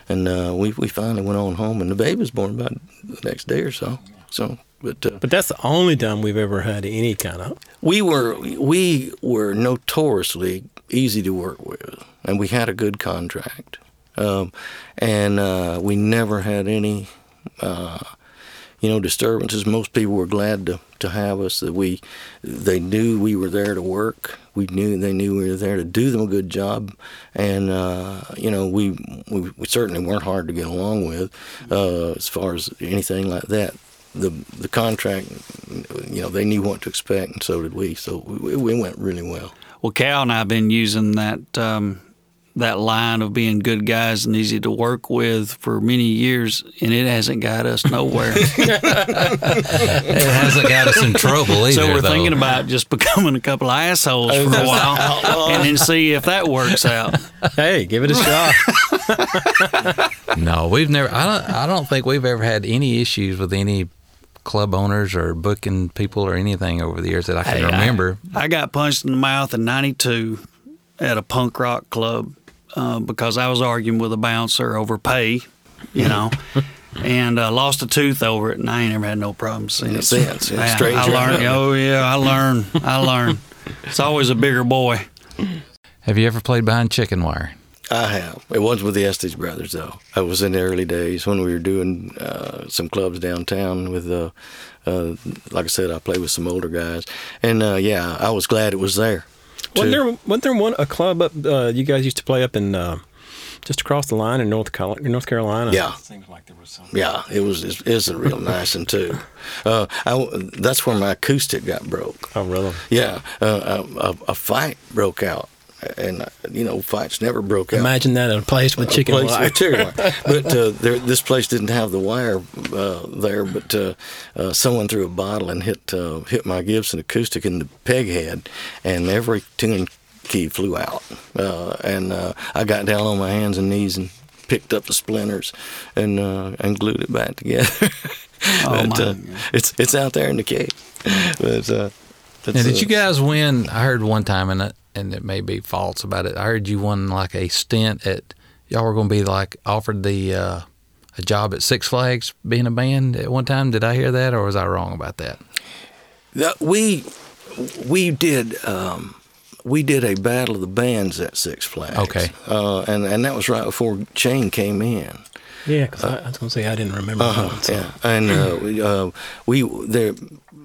and uh, we we finally went on home, and the baby was born about the next day or so. So, but uh, But that's the only time we've ever had any kind of. we were we were notoriously easy to work with, and we had a good contract, um, and uh, we never had any. Uh, you know, disturbances. Most people were glad to, to have us. That we, they knew we were there to work. We knew they knew we were there to do them a good job, and uh, you know, we, we we certainly weren't hard to get along with, uh, as far as anything like that. The the contract, you know, they knew what to expect, and so did we. So we, we went really well. Well, Cal and I have been using that um, that line of being good guys and easy to work with for many years, and it hasn't got us nowhere. It hasn't got us in trouble either. so we're though. thinking about just becoming a couple of assholes for a while, and then see if that works out. Hey, give it a shot. No, we've never. I don't. I don't think we've ever had any issues with any club owners or booking people or anything over the years that I can Hey, remember. I, got punched in the mouth in '92 at a punk rock club uh, because I was arguing with a bouncer over pay, you know, and uh, lost a tooth over it, and I ain't ever had no problems since. Since, yeah, Yeah, strange I learned. now. Oh yeah, I learned. I learned. It's always a bigger boy. Have you ever played behind chicken wire? I have. It wasn't with the Estes brothers though. I was in the early days when we were doing uh, some clubs downtown with, uh, uh, like I said, I played with some older guys, and uh, yeah, I was glad it was there. wasn't there wasn't there one a club up uh, you guys used to play up in uh, just across the line in North Col- North Carolina? Yeah. Seems like there was some. Yeah, it was it was a real nice one too. Uh, I, that's where my acoustic got broke. Oh, really? Yeah, uh, a, a, a fight broke out, and you know fights never broke out. Imagine that in a place with chicken place wire. with chicken wire. But uh, there, this place didn't have the wire uh, there. But uh, uh, someone threw a bottle and hit uh, hit my Gibson acoustic in the peg head, and every tune key flew out. Uh, and uh, I got down on my hands and knees and picked up the splinters and uh, and glued it back together. Oh, but, my uh, it's it's out there in the cave. But, uh, Now, did uh, you guys win? I heard one time, and it, and it may be false about it. I heard you won like a stint at. Y'all were going to be like offered the uh, a job at Six Flags being a band at one time. Did I hear that, or was I wrong about that? That we we did um, we did a battle of the bands at Six Flags. Okay. uh, and and that was right before Shayne came in. Yeah, because I, I was going to say I didn't remember Uh-huh, that. So. yeah, and uh, we, uh, we there,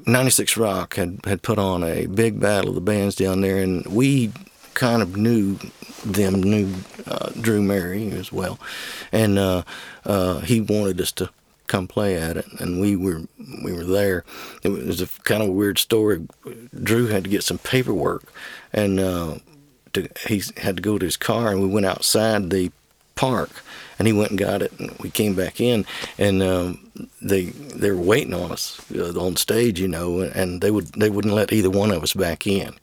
ninety six Rock had had put on a big battle of the bands down there, and we kind of knew them, knew uh, Drew Mary as well, and uh, uh, he wanted us to come play at it, and we were we were there. It was a kind of a weird story. Drew had to get some paperwork, and uh, to, he had to go to his car, and we went outside the park, and he went and got it, and we came back in, and um, they they were waiting on us uh, on stage, you know, and they would they wouldn't let either one of us back in,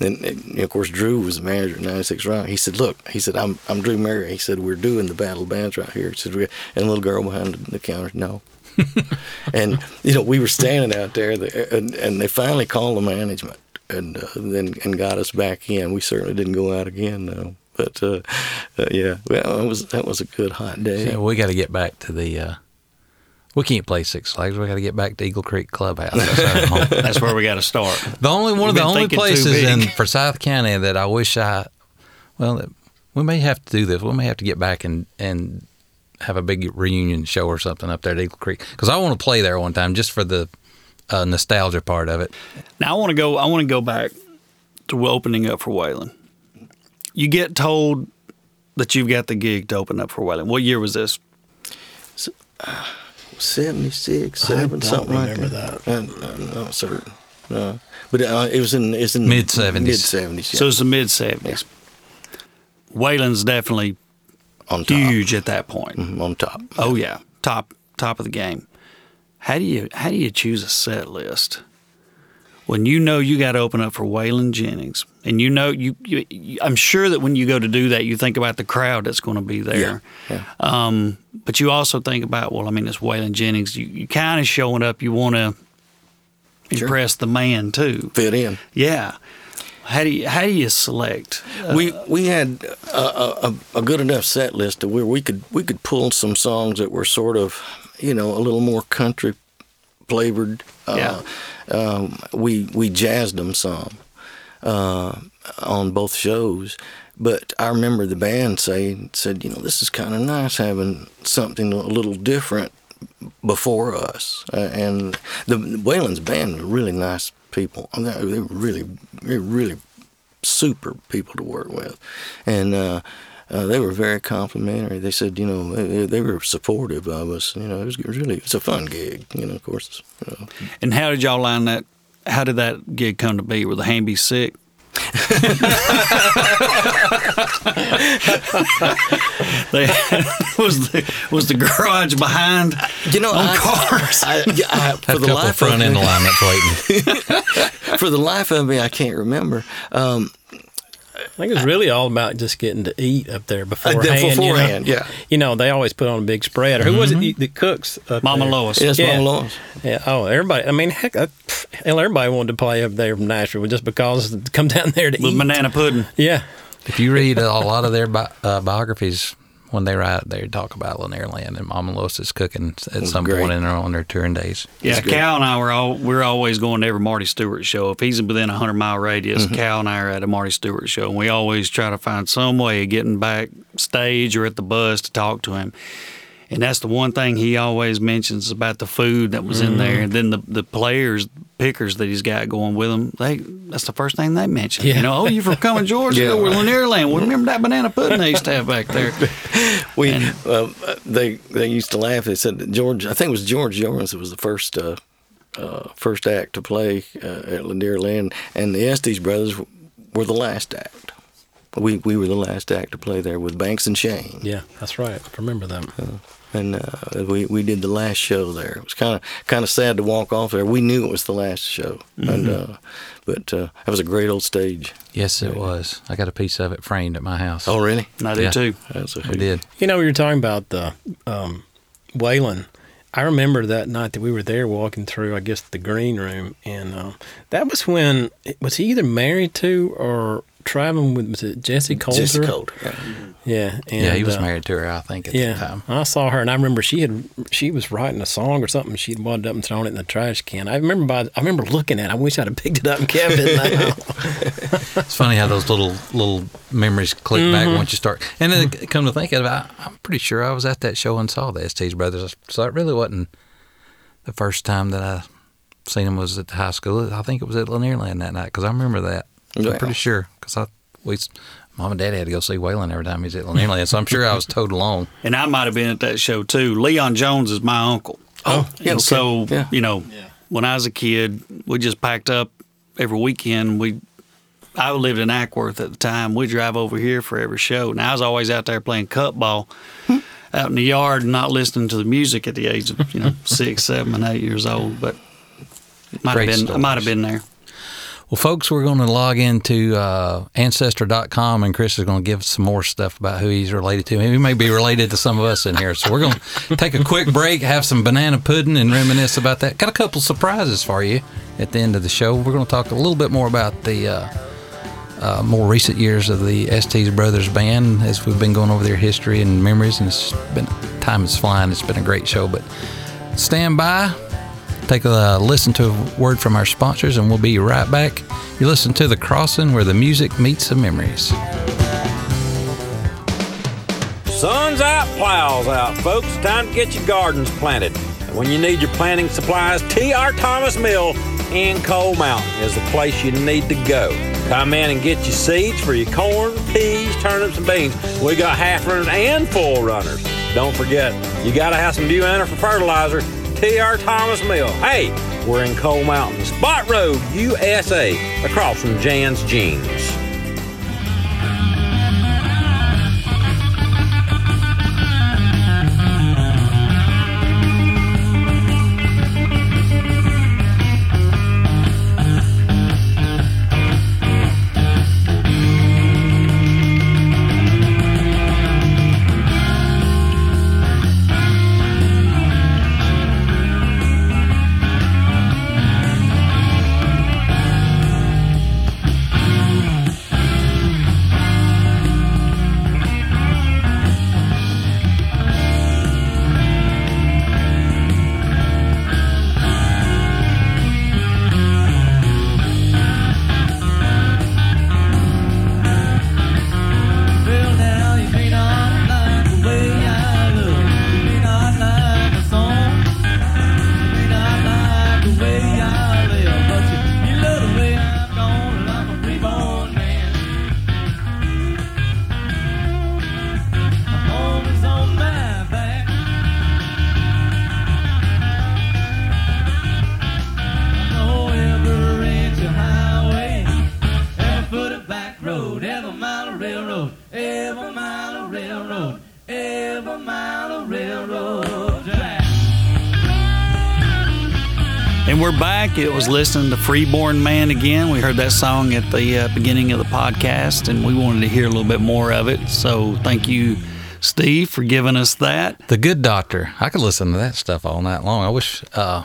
and, and of course Drew was the manager at '96 Rock. He said, "Look," he said, "I'm I'm Drew Mary." He said, "We're doing the battle of bands right here." He said, "We-" and the little girl behind the counter, no. and you know we were standing out there, and, and they finally called the management and uh, then and got us back in. We certainly didn't go out again, though. But uh, uh, yeah, well, it was that was a good hot day. Yeah, we got to get back to the. Uh, we can't play Six Flags. We got to get back to Eagle Creek Clubhouse. That's our. That's where we got to start. The only one of the You've been only places in big. Forsyth County that I wish I, well, we may have to do this. We may have to get back and and have a big reunion show or something up there at Eagle Creek because I want to play there one time just for the uh, nostalgia part of it. Now I want to go. I want to go back to opening up for Waylon. You get told that you've got the gig to open up for Waylon. What year was this? 76, I 7, don't something like remember that. I'm, I'm not certain. No. But uh, it was in it's in Mid-seventies. Mid seventies. Yeah. So it's the mid seventies. Waylon's definitely on top. huge at that point. Mhm, on top. Oh yeah, top top of the game. How do you how do you choose a set list when you know you got to open up for Waylon Jennings, and you know you, you, you I'm sure that when you go to do that, you think about the crowd that's going to be there. Yeah. Um, but you also think about well, I mean, it's Waylon Jennings. You you kind of showing up. You want to Sure. impress the man too. Fit in. Yeah. How do you how do you select? Uh, we we had a, a, a good enough set list to where we could we could pull some songs that were sort of you know a little more country flavored. Yeah. Uh, um, we we jazzed them some uh, on both shows. But I remember the band saying said, you know, this is kind of nice having something a little different before us. Uh, and the Waylon's band were really nice people. I mean, They they were really, they were really super people to work with, and uh, uh, they were very complimentary. They said, you know, they, they were supportive of us. You know, it was, it was really it's a fun gig. You know, of course. You know. and how did y'all line that? How did that gig come to be? Were the Hamby sick? They was the was the garage behind. You know, on I, cars. I, I, I, for a the life front of end me, alignments waiting. for the life of me, I can't remember. Um, I think it's really all about just getting to eat up there beforehand. beforehand, you know? yeah. You know, they always put on a big spread. Or who was it that cooks? Up Mama there? Lois. yes, Yeah. Mama Lois. Yeah. Oh, everybody. I mean, heck, uh, hell, everybody wanted to play up there from Nashville just because to come down there to with eat. banana pudding. Yeah. If you read a lot of their bi- uh, biographies, when they write, they talk about Lanier Land and Mama Lois's cooking at some great. point in their, on their touring days. Yeah. Cal and I were all we're always going to every Marty Stuart show. If he's within a hundred mile radius, Cal and I are at a Marty Stuart show, and we always try to find some way of getting backstage or at the bus to talk to him. And that's the one thing he always mentions about the food that was in there, and then the the players pickers that he's got going with him. They that's the first thing they mention. Yeah. You know, oh, you from coming Georgia? Yeah. yeah. We're Lanier Land. Well, remember that banana pudding they used to have back there? We uh, they they used to laugh. They said that George. I think it was George Jones that was the first uh, uh, first act to play uh, at Lanier Land, and the Estes brothers were the last act. We we were the last act to play there with Banks and Shayne, Yeah, that's right. I remember them. And uh, we we did the last show there. It was kind of kind of sad to walk off there. We knew it was the last show, and uh, but uh, that was a great old stage. Yes, it was. I got a piece of it framed at my house. Oh, really? And I did Yeah. too. That's a we did. You know, we were talking about the um, Waylon. I remember that night that we were there walking through, I guess, the green room, and um, that was when was he either married to or traveling with was it Jessi Colter? Jessi Colter. Yeah. Yeah, and, yeah, he was uh, married to her, I think, at Yeah, the time. I saw her, and I remember she had she was writing a song or something. She'd wadded up and thrown it in the trash can. I remember by, I remember looking at. it. I wish I'd have picked it up and kept it. now. It's funny how those little little memories click Mm-hmm. back once you start. And then come to think of it, I, I'm pretty sure I was at that show and saw the Estes brothers. So it really wasn't the first time that I seen them was at the high school. I think it was at Lanier Land that night because I remember that. Yeah. I'm pretty sure because I we mom and dad had to go see Waylon every time he's at Lanier Land. So I'm sure I was towed along. and I might have been at that show too. Leon Jones is my uncle. Oh, yeah, and okay. so Yeah. you know, when I was a kid, we just packed up every weekend. We, I lived in Acworth at the time. We drive over here for every show. and I was always out there playing cup ball. Hmm. Out in the yard and not listening to the music at the age of you know six, seven, and eight years old, but might Great have been I might have been there. Well, folks, we're going to log into uh, Ancestor.com, and Chris is going to give some more stuff about who he's related to. He may be related to some of us in here. So we're going to take a quick break, have some banana pudding, and reminisce about that. Got a couple surprises for you at the end of the show. We're going to talk a little bit more about the uh, uh, more recent years of the Estes Brothers Band as we've been going over their history and memories. And it's been time is flying. It's been a great show. But stand by. Take a listen to a word from our sponsors, and we'll be right back. You listen to The Crossing, where the music meets the memories. Sun's out, plows out, folks. Time to get your gardens planted. When you need your planting supplies, T.R. Thomas Mill in Coal Mountain is the place you need to go. Come in and get your seeds for your corn, peas, turnips, and beans. We got half runners and full runners. Don't forget, you got to have some Buaner for fertilizer. T.R. Thomas Mill. Hey, we're in Coal Mountain, Spot Road, USA, across from Jan's Jeans. It was listening to Freeborn Man again. We heard that song at the uh, beginning of the podcast, and we wanted to hear a little bit more of it. So thank you, Steve, for giving us that. The Good Doctor. I could listen to that stuff all night long. I wish uh,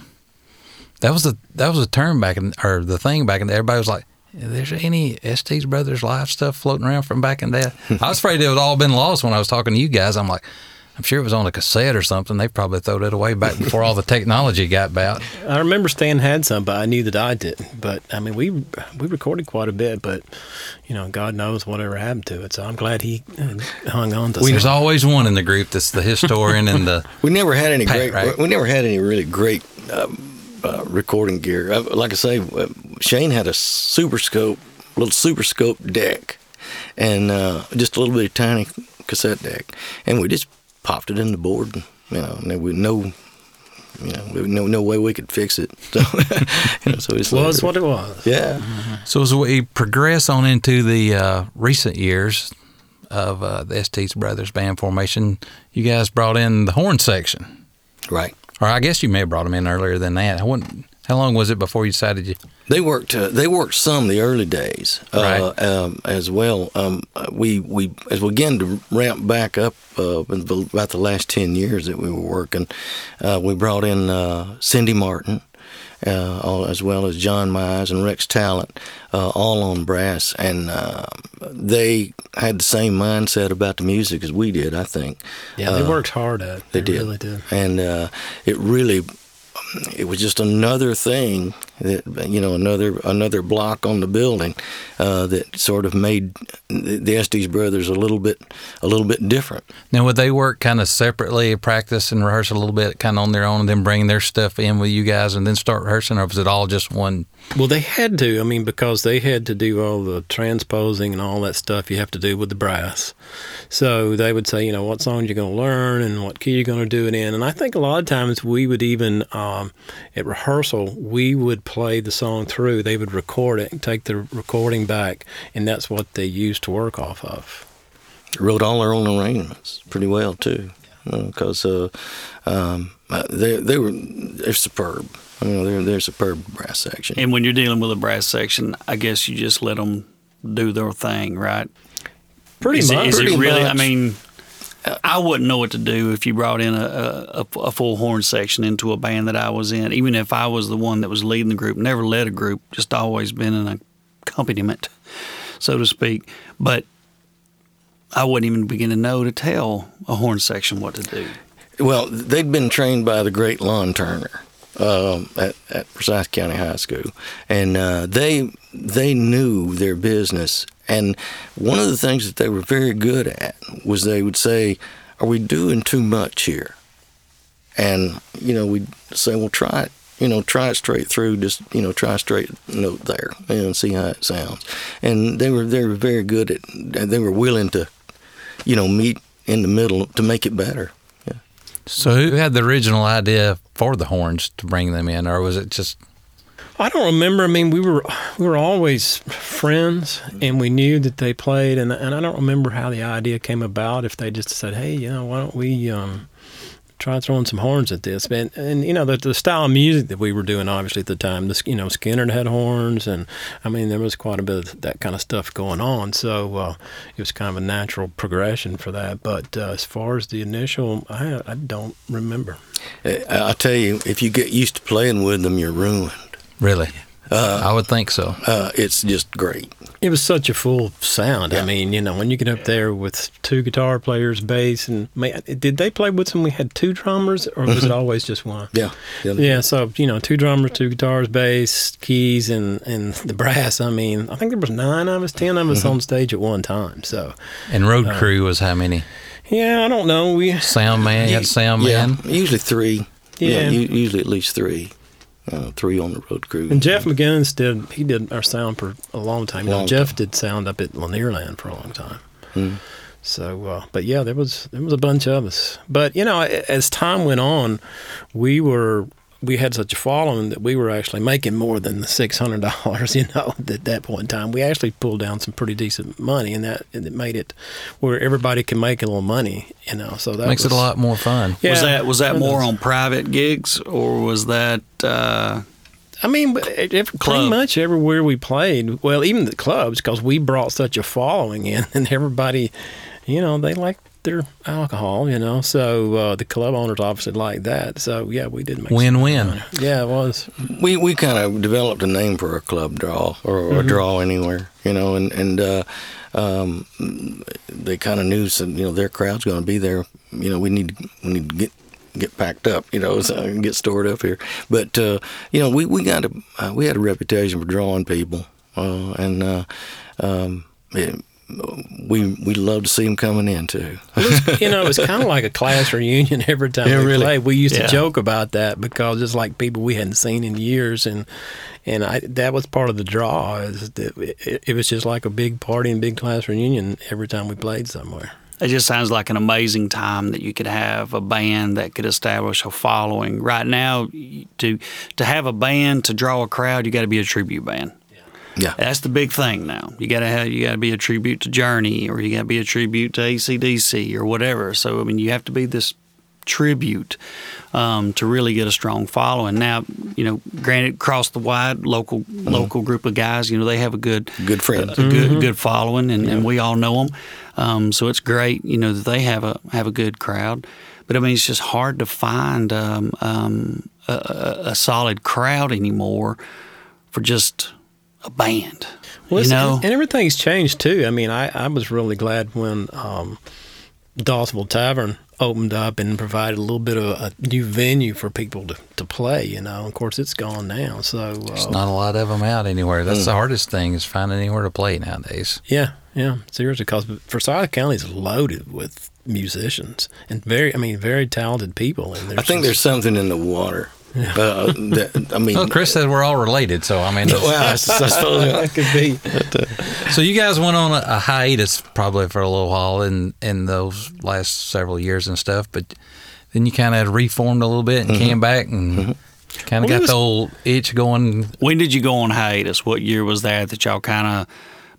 that was the that was a term back in or the thing back in. Everybody was like, "There's any Estes Brothers live stuff floating around from back in there?" I was afraid it had all been lost when I was talking to you guys. I'm like. I'm sure it was on a cassette or something. They probably threw it away back before all the technology got about. I remember Stan had some, but I knew that I didn't. But I mean, we we recorded quite a bit, but you know, God knows whatever happened to it. So I'm glad he uh, hung on to There's always one in the group that's the historian and the. We never had any Pat, great. right? We never had any really great um, uh, recording gear. Uh, Like I say, uh, Shayne had a Superscope, little Superscope deck, and uh, just a little bit of tiny cassette deck, and we just popped it in the board. You know, and there was no. You know, no, no way we could fix it. So, you know, so it's was what it was. Yeah, So as we progress on into the uh, recent years of uh, the Estes Brothers band formation, you guys brought in the horn section, right. or I guess you may have brought them in earlier than that. How, when, how long was it before you decided you? They worked. Uh, they worked some the early days uh, Right. um, as well. Um, uh, we we as we began to ramp back up uh, in the, about the last ten years that we were working. Uh, we brought in uh, Cindy Martin. Uh, all, as well as John Mize and Rex Talent, uh, all on brass, and uh, they had the same mindset about the music as we did. I think. Yeah, they Uh, worked hard at it. they, They, did. really did. And uh, it really, it was just another thing that you know, another another block on the building uh, that sort of made the, the Estes brothers a little bit a little bit different. Now, would they work kind of separately, practice and rehearse a little bit, kind of on their own, and then bring their stuff in with you guys, and then start rehearsing, or was it all just one? Well, they had to. I mean, because they had to do all the transposing and all that stuff you have to do with the brass. So they would say, you know, what songs you're going to learn and what key you're going to do it in. And I think a lot of times we would even um, at rehearsal we would play the song through. They would record it, take the recording back, and that's what they used to work off of. Wrote all their own arrangements pretty well too, because uh, um, uh, they they were they're superb. I mean, they're they're superb brass section. And when you're dealing with a brass section, I guess you just let them do their thing, right? Pretty is much. It, is it Pretty really? I mean, I wouldn't know what to do if you brought in a, a, a full horn section into a band that I was in. Even if I was the one that was leading the group, never led a group, just always been an accompaniment, so to speak. But I wouldn't even begin to know to tell a horn section what to do. Well, they'd been trained by the great Lon Turner um, at, at Forsyth County High School, and uh, they they knew their business. And one of the things that they were very good at was they would say, "Are we doing too much here?" And you know, we'd say, "Well, try it." You know, try it straight through. Just you know, try straight note there, and see how it sounds. And they were they were very good at. They were willing to, you know, meet in the middle to make it better. Yeah. So, who had the original idea for the horns to bring them in, or was it just? I don't remember. I mean, we were we were always friends, and we knew that they played. And and I don't remember how the idea came about. If they just said, "Hey, you know, why don't we um, try throwing some horns at this?" And, and you know, the, the style of music that we were doing, obviously at the time, this you know, Skynyrd had horns, and I mean, there was quite a bit of that kind of stuff going on. So uh, it was kind of a natural progression for that. But uh, as far as the initial, I I don't remember. I I tell you, if you get used to playing with them, you're ruined. Really? Uh, I would think so. Uh, it's just great. It was such a full sound. Yeah. I mean, you know, when you get up there with two guitar players, bass, and man, did they play with some? We had two drummers, or was it mm-hmm. always just one? Yeah. Yeah, so you know, two drummers, two guitars, bass, keys, and and the brass. I mean, I think there was nine of us, ten of us on mm-hmm. stage at one time. So, And road uh, crew was how many? yeah, I don't know. We Sound man, you had sound yeah. man. Usually three. Yeah. u- usually at least three. Uh, three on the road crew. and Jeff McGinnis did. He did our sound for a long time. You know, Long Jeff did sound up at Lanierland for a long time. Hmm. So, uh, but yeah, there was there was a bunch of us. But you know, as time went on, we were we had such a following that we were actually making more than the six hundred dollars. You know, at that point in time, we actually pulled down some pretty decent money, and that and it made it where everybody can make a little money. You know, so that Makes it a lot more fun. Yeah, was that was that more on private gigs or was that uh, I mean, but it, it- pretty much everywhere we played, well, even the clubs, because we brought such a following in, and everybody, you know, they like their alcohol, you know. So uh, the club owners obviously like that. So yeah, we did make some Win-win. Yeah, it was. we we kind of developed a name for a club draw or, or Mm-hmm. draw anywhere, you know, and and uh, um, they kind of knew some, you know, their crowd's going to be there. You know, we need we need to get get packed up, you know, so get stored up here. But uh, you know, we we got a uh, we had a reputation for drawing people, uh, and uh, um, it, we we love to see them coming in too. you know, it was kind of like a class reunion every time Yeah, we really. play. We used Yeah. to joke about that because it's like people we hadn't seen in years, and and I that was part of the draw. Is that it, it was just like a big party and big class reunion every time we played somewhere. It just sounds like an amazing time that you could have a band that could establish a following. Right now, to to have a band to draw a crowd, you got to be a tribute band. Yeah, That's the big thing now. You gotta have you gotta be a tribute to Journey, or you gotta be a tribute to ACDC, or whatever. So I mean, you have to be this tribute um, to really get a strong following. Now, you know, granted, across the wide local local group of guys, you know, they have a good good friends. a good good following, and, and we all know them. Um, so it's great, you know, that they have a have a good crowd. But I mean, it's just hard to find um, um, a, a, a solid crowd anymore for just a band. Well, you know, and everything's changed too. I mean, I, I was really glad when um, Dawsonville Tavern opened up and provided a little bit of a new venue for people to, to play. You know, of course, it's gone now. So There's uh, not a lot of them out anywhere. That's the hardest thing is finding anywhere to play nowadays. yeah, yeah, seriously, because Forsyth County is loaded with musicians and very, I mean, very talented people. And I think there's something in the water. Uh, that, I mean, Well, Chris said we're all related, so I mean, well, I, s- I suppose that could be. so you guys went on a, a hiatus probably for a little while in in those last several years and stuff, but then you kind of reformed a little bit and came back and kind of Well, got was- the old itch going. when did you go on hiatus? What year was that that y'all kind of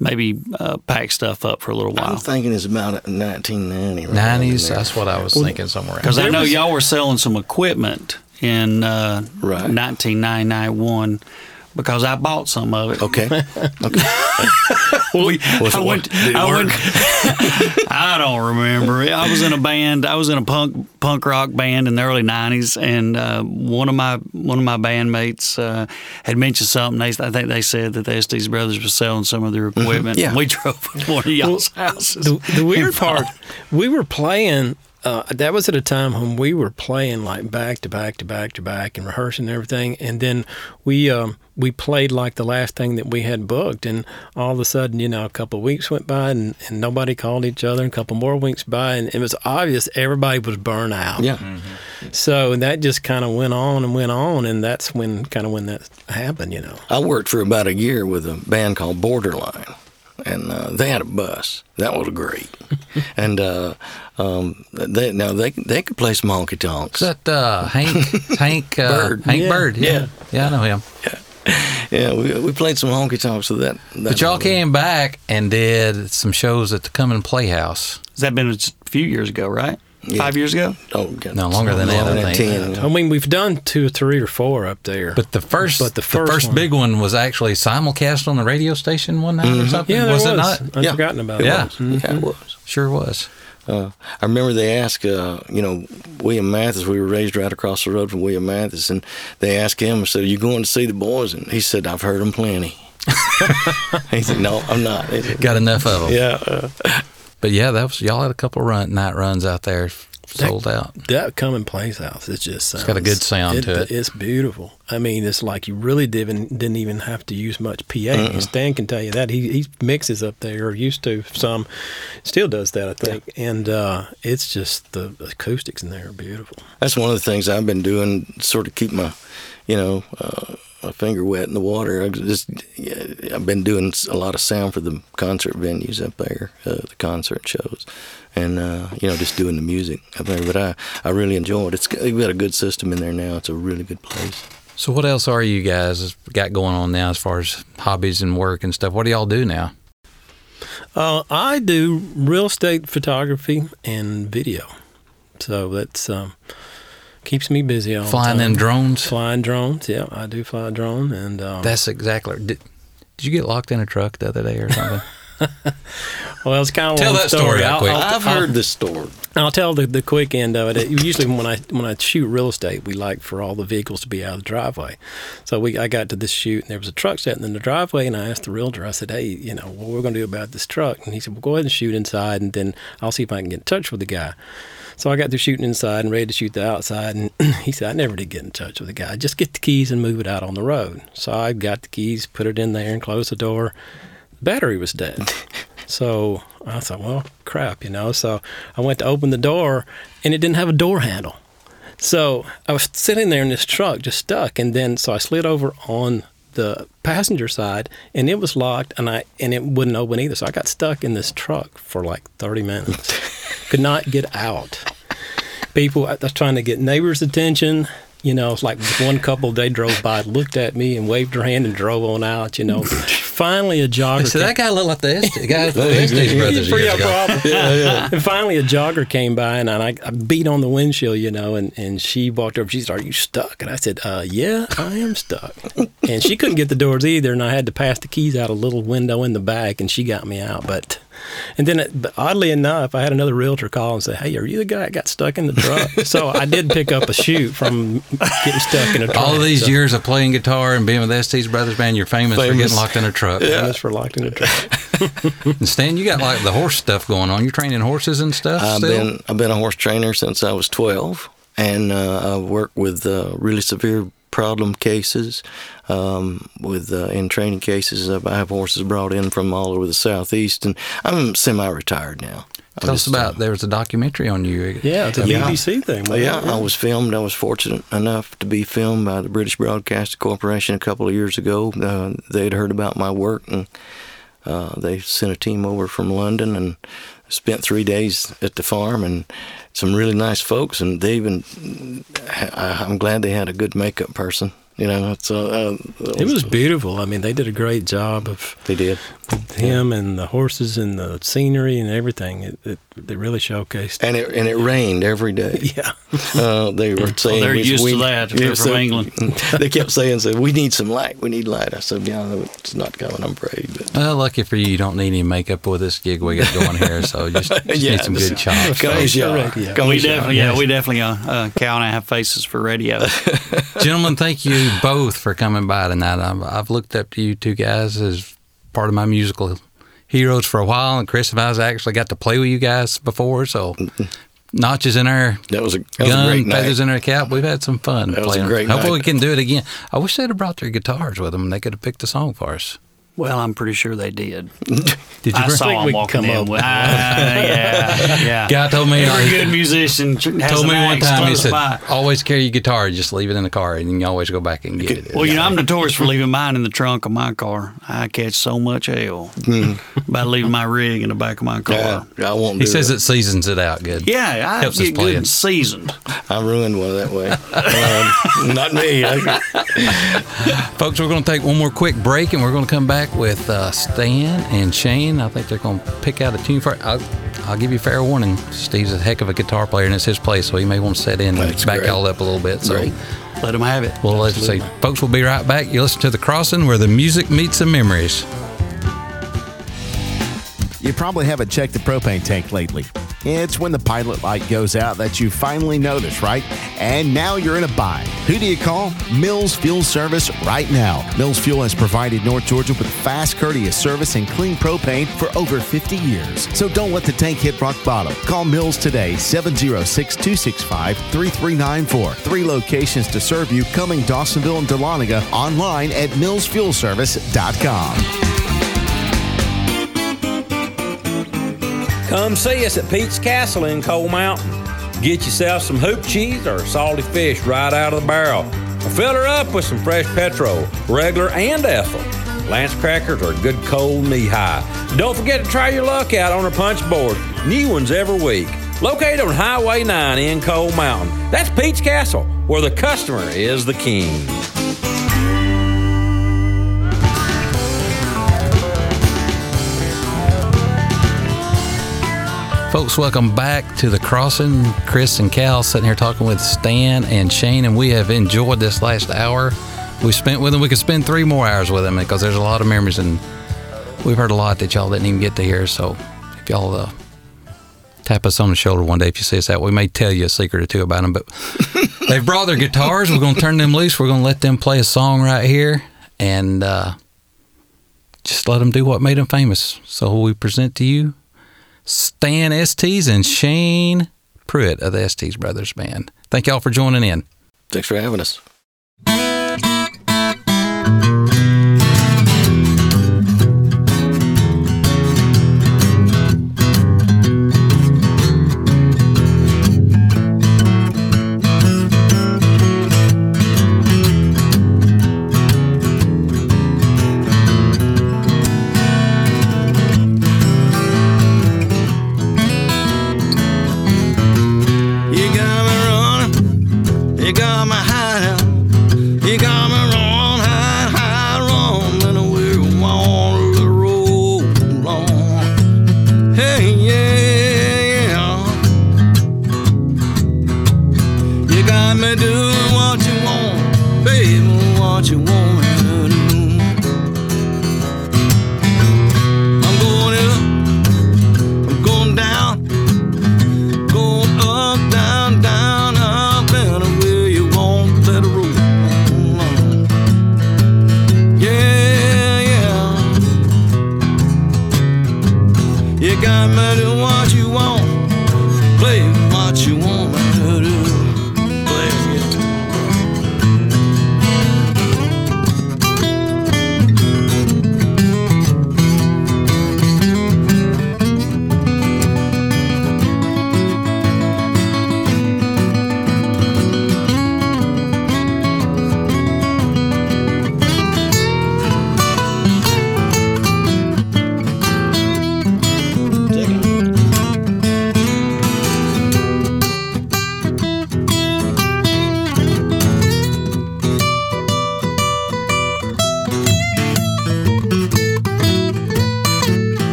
maybe uh, packed stuff up for a little while. I'm thinking it's about 1990. right around Nineties, that's what I was thinking somewhere. Because I know was- y'all were selling some equipment in uh, Right. 1991 because I bought some of it. Okay. We, I went. work? I work? went. I don't remember. I was in a band. I was in a punk punk rock band in the early '90s, and uh, one of my one of my bandmates uh, had mentioned something. They, I think they said that the Estes brothers were selling some of their equipment. Yeah. We drove to one of y'all's houses. the, the weird part, we were playing. Uh, that was at a time when we were playing like back to back to back to back and rehearsing and everything. And then we um, we played like the last thing that we had booked. And all of a sudden, you know, a couple of weeks went by and, and nobody called each other. And a couple more weeks by, and it was obvious everybody was burnt out. Yeah. So that just kind of went on and went on, and that's when kind of when that happened. You know. I worked for about a year with a band called Borderline, and uh, they had a bus. That was great. and uh, um, they now they they could play some honky tonks. Is that uh, Hank Hank uh, Bird. Hank Yeah, Bird? Yeah. yeah, I know him. Yeah, Yeah, we, we played some honky tonks. with that, that But y'all came back and did some shows at the Cumming Playhouse. Has that been a few years ago, right? Yeah. Five years ago. Oh, God, No, longer than that, I think. I mean, we've done two or three or four up there. But the first, But the the first first, one- big one was actually simulcast on the radio station one night or something. yeah, there was, was. it not? I'd Yeah. forgotten about Yeah. it. Yeah, it was. Sure was. Uh, I remember they asked, uh, you know, William Mathis. We were raised right across the road from William Mathis, and they asked him, I "said Are you going to see the boys?" And he said, "I've heard them plenty." he said, "No, I'm not." Said, Got enough of them. yeah, uh, But yeah, that was y'all had a couple run night runs out there, sold out. That Cumming Playhouse, it just sounds, got a good sound to it. It's beautiful. I mean, it's like you really didn't didn't even have to use much PA. Stan can tell you that he he mixes up there or used to some, still does that I think. And uh, it's just the acoustics in there are beautiful. that's one of the things I've been doing, sort of keep my, you know, uh, my finger wet in the water. I just I've been doing a lot of sound for the concert venues up there, uh, the concert shows, and uh, you know, just doing the music up there. But I, I really enjoy it. It's we've got a good system in there now. It's a really good place. So what else are you guys got going on now as far as hobbies and work and stuff? What do y'all do now? Uh, I do real estate photography and video, so that's um, Keeps me busy all Flying the time. them drones. Flying drones. Yeah, I do fly a drone, and um, That's exactly. Did, did you get locked in a truck the other day or something? well, it's kind of a Tell long that story right I'll, I'll, i've I'll- heard this story. I'll tell the, the quick end of it. It- Usually, when I when I shoot real estate, we like for all the vehicles to be out of the driveway. So we I got to this shoot, and there was a truck sitting in the driveway, and I asked the realtor. I said, "Hey, you know, what we're going to do about this truck?" And he said, "Well, go ahead and shoot inside, and then I'll see if I can get in touch with the guy." So I got through shooting inside and ready to shoot the outside, and he said, "I never did get in touch with the guy. Just get the keys and move it out on the road." So I got the keys, put it in there, and closed the door. The battery was dead. So I thought, well, crap, you know. So I went to open the door, and it didn't have a door handle. So I was sitting there in this truck, just stuck, and then so I slid over on the passenger side, and it was locked, and I and it wouldn't open either. So I got stuck in this truck for like 30 minutes, could not get out. People, I was trying to get neighbors' attention. You know, it's like one couple they drove by, looked at me, and waved their hand and drove on out. You know, finally a jogger. so came- that guy looked like the Estes, the guy the Estes brothers. He's pretty years ago. yeah, yeah. And finally, a jogger came by, and I, I beat on the windshield, you know, and, and she walked over. She said, "Are you stuck?" And I said, uh, "Yeah, I am stuck." And she couldn't get the doors either, and I had to pass the keys out a little window in the back, and she got me out. But and then, it, but oddly enough, I had another realtor call and say, "Hey, are you the guy that got stuck in the truck?" so I did pick up a shoot from getting stuck in a truck. All of these so, years of playing guitar and being with Estes Brothers Band, you're famous, for getting locked in a truck. Yeah. famous for locked in a truck. And Stan, you got like the horse stuff going on. You're training horses and stuff I've still. been I've been a horse trainer since I was 12, and uh, I've worked with uh, really severe problem cases. Um, with uh, in training cases, I have horses brought in from all over the southeast, and I'm semi-retired now. I Tell us about. uh, There was a documentary on you. Yeah, it's a Yeah. BBC thing. wasn't yeah. I was filmed. I was fortunate enough to be filmed by the British Broadcasting Corporation a couple of years ago. Uh, they'd heard about my work and uh, they sent a team over from London and spent three days at the farm and some really nice folks. And they even, I, I'm glad they had a good makeup person. You know, so uh, It was beautiful. I mean, they did a great job of They did. him and the horses and the scenery and everything. It, it they really showcased. And it and it rained every day. Yeah, Uh, they were saying they're we- used to that they're from England. they kept saying, "said We need some light. We need light." I said, "Yeah, no, it's not coming. I'm afraid." But Well, lucky for you, you don't need any makeup with this gig we got going here. So just, just Yeah, need some good chops. Come on, Sean. radio. Come we definitely, yeah, we definitely uh, uh, cow and a half faces for radio. Gentlemen, thank you both for coming by tonight. I've, I've looked up to you two guys as part of my musical heroes for a while, and Chris and I's actually got to play with you guys before. So mm-hmm. notches in our That was a, that was a gun, great night. feathers in our cap. We've had some fun. That was a playing. great Hopefully, night. we can do it again. I wish they'd have brought their guitars with them. and They could have picked a song for us. Well, I'm pretty sure they did. Did you? I saw think them we can walking come in. up With, Ah, yeah, yeah. Guy told me Every good musician told me one time he said, by. "Always carry your guitar. Just leave it in the car, and you can always go back and get it." Well, you know, I'm notorious for leaving mine in the trunk of my car. I catch so much hell by leaving my rig in the back of my car. Yeah, Yeah, I won't. he says that. it seasons it out good. I Helps get good and seasoned. I ruined one that way. Um, not me. I, Folks, we're going to take one more quick break and we're going to come back with uh, Stan and Shayne. I think they're going to pick out a tune for it. I'll, I'll give you fair warning. Steve's a heck of a guitar player and it's his place, so he may want to set in and That's back great. y'all up a little bit. So Great. Let them have it. we'll let you see. Folks, we'll be right back. You listen to The Crossing where the music meets the memories. You probably haven't checked the propane tank lately. It's when the pilot light goes out that you finally notice, right? And now you're in a bind. Who do you call? Mills Fuel Service right now. Mills Fuel has provided North Georgia with fast, courteous service and clean propane for over 50 years. So don't let the tank hit rock bottom. Call Mills today, 706 265 3394. Three locations to serve you Cumming Dawsonville, and Dahlonega online at millsfuelservice.com. Come see us at Pete's Castle in Coal Mountain. Get yourself some hoop cheese or salty fish right out of the barrel. Fill her up with some fresh petrol, regular and ethyl. Lance crackers are good cold knee high. Don't forget to try your luck out on our punch board. New ones every week. Located on Highway 9 in Coal Mountain. That's Pete's Castle, where the customer is the king. Folks, welcome back to the crossing. Chris and Cal sitting here talking with Stan and Shayne, and we have enjoyed this last hour we spent with them. We could spend three more hours with them because there's a lot of memories, and we've heard a lot that y'all didn't even get to hear. So if y'all uh, tap us on the shoulder one day if you see us out, we may tell you a secret or two about them. But they've brought their guitars. We're going to turn them loose. We're going to let them play a song right here, and uh, just let them do what made them famous. So we present to you Stan Estes and Shayne Pruitt of the Estes Brothers Band. Thank y'all for joining in. Thanks for having us.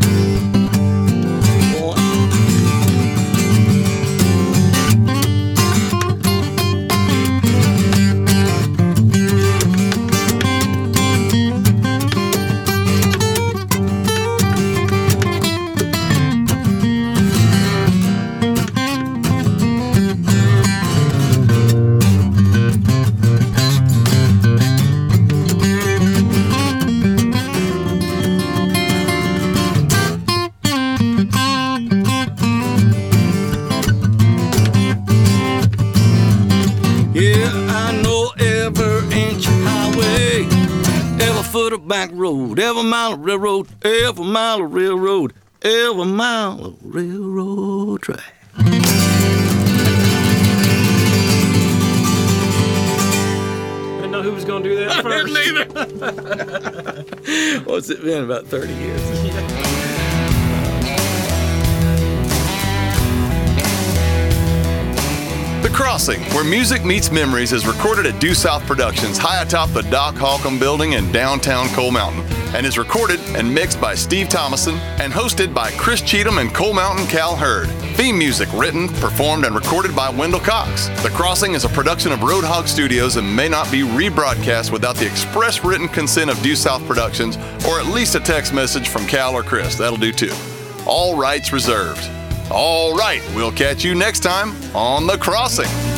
Track. back every mile of railroad, every mile of railroad track. I didn't know who was going to do that first. What's it been? About 30 years. The Crossing, where music meets memories, is recorded at Due South Productions high atop the Doc Holcomb building in downtown Coal Mountain and is recorded and mixed by Steve Thomason and hosted by Chris Cheatham and Coal Mountain Cal Hurd. Theme music written, performed, and recorded by Wendell Cox. The Crossing is a production of Roadhog Studios and may not be rebroadcast without the express written consent of Due South Productions or at least a text message from Cal or Chris. That'll do too. All rights reserved. All right, we'll catch you next time on The Crossing.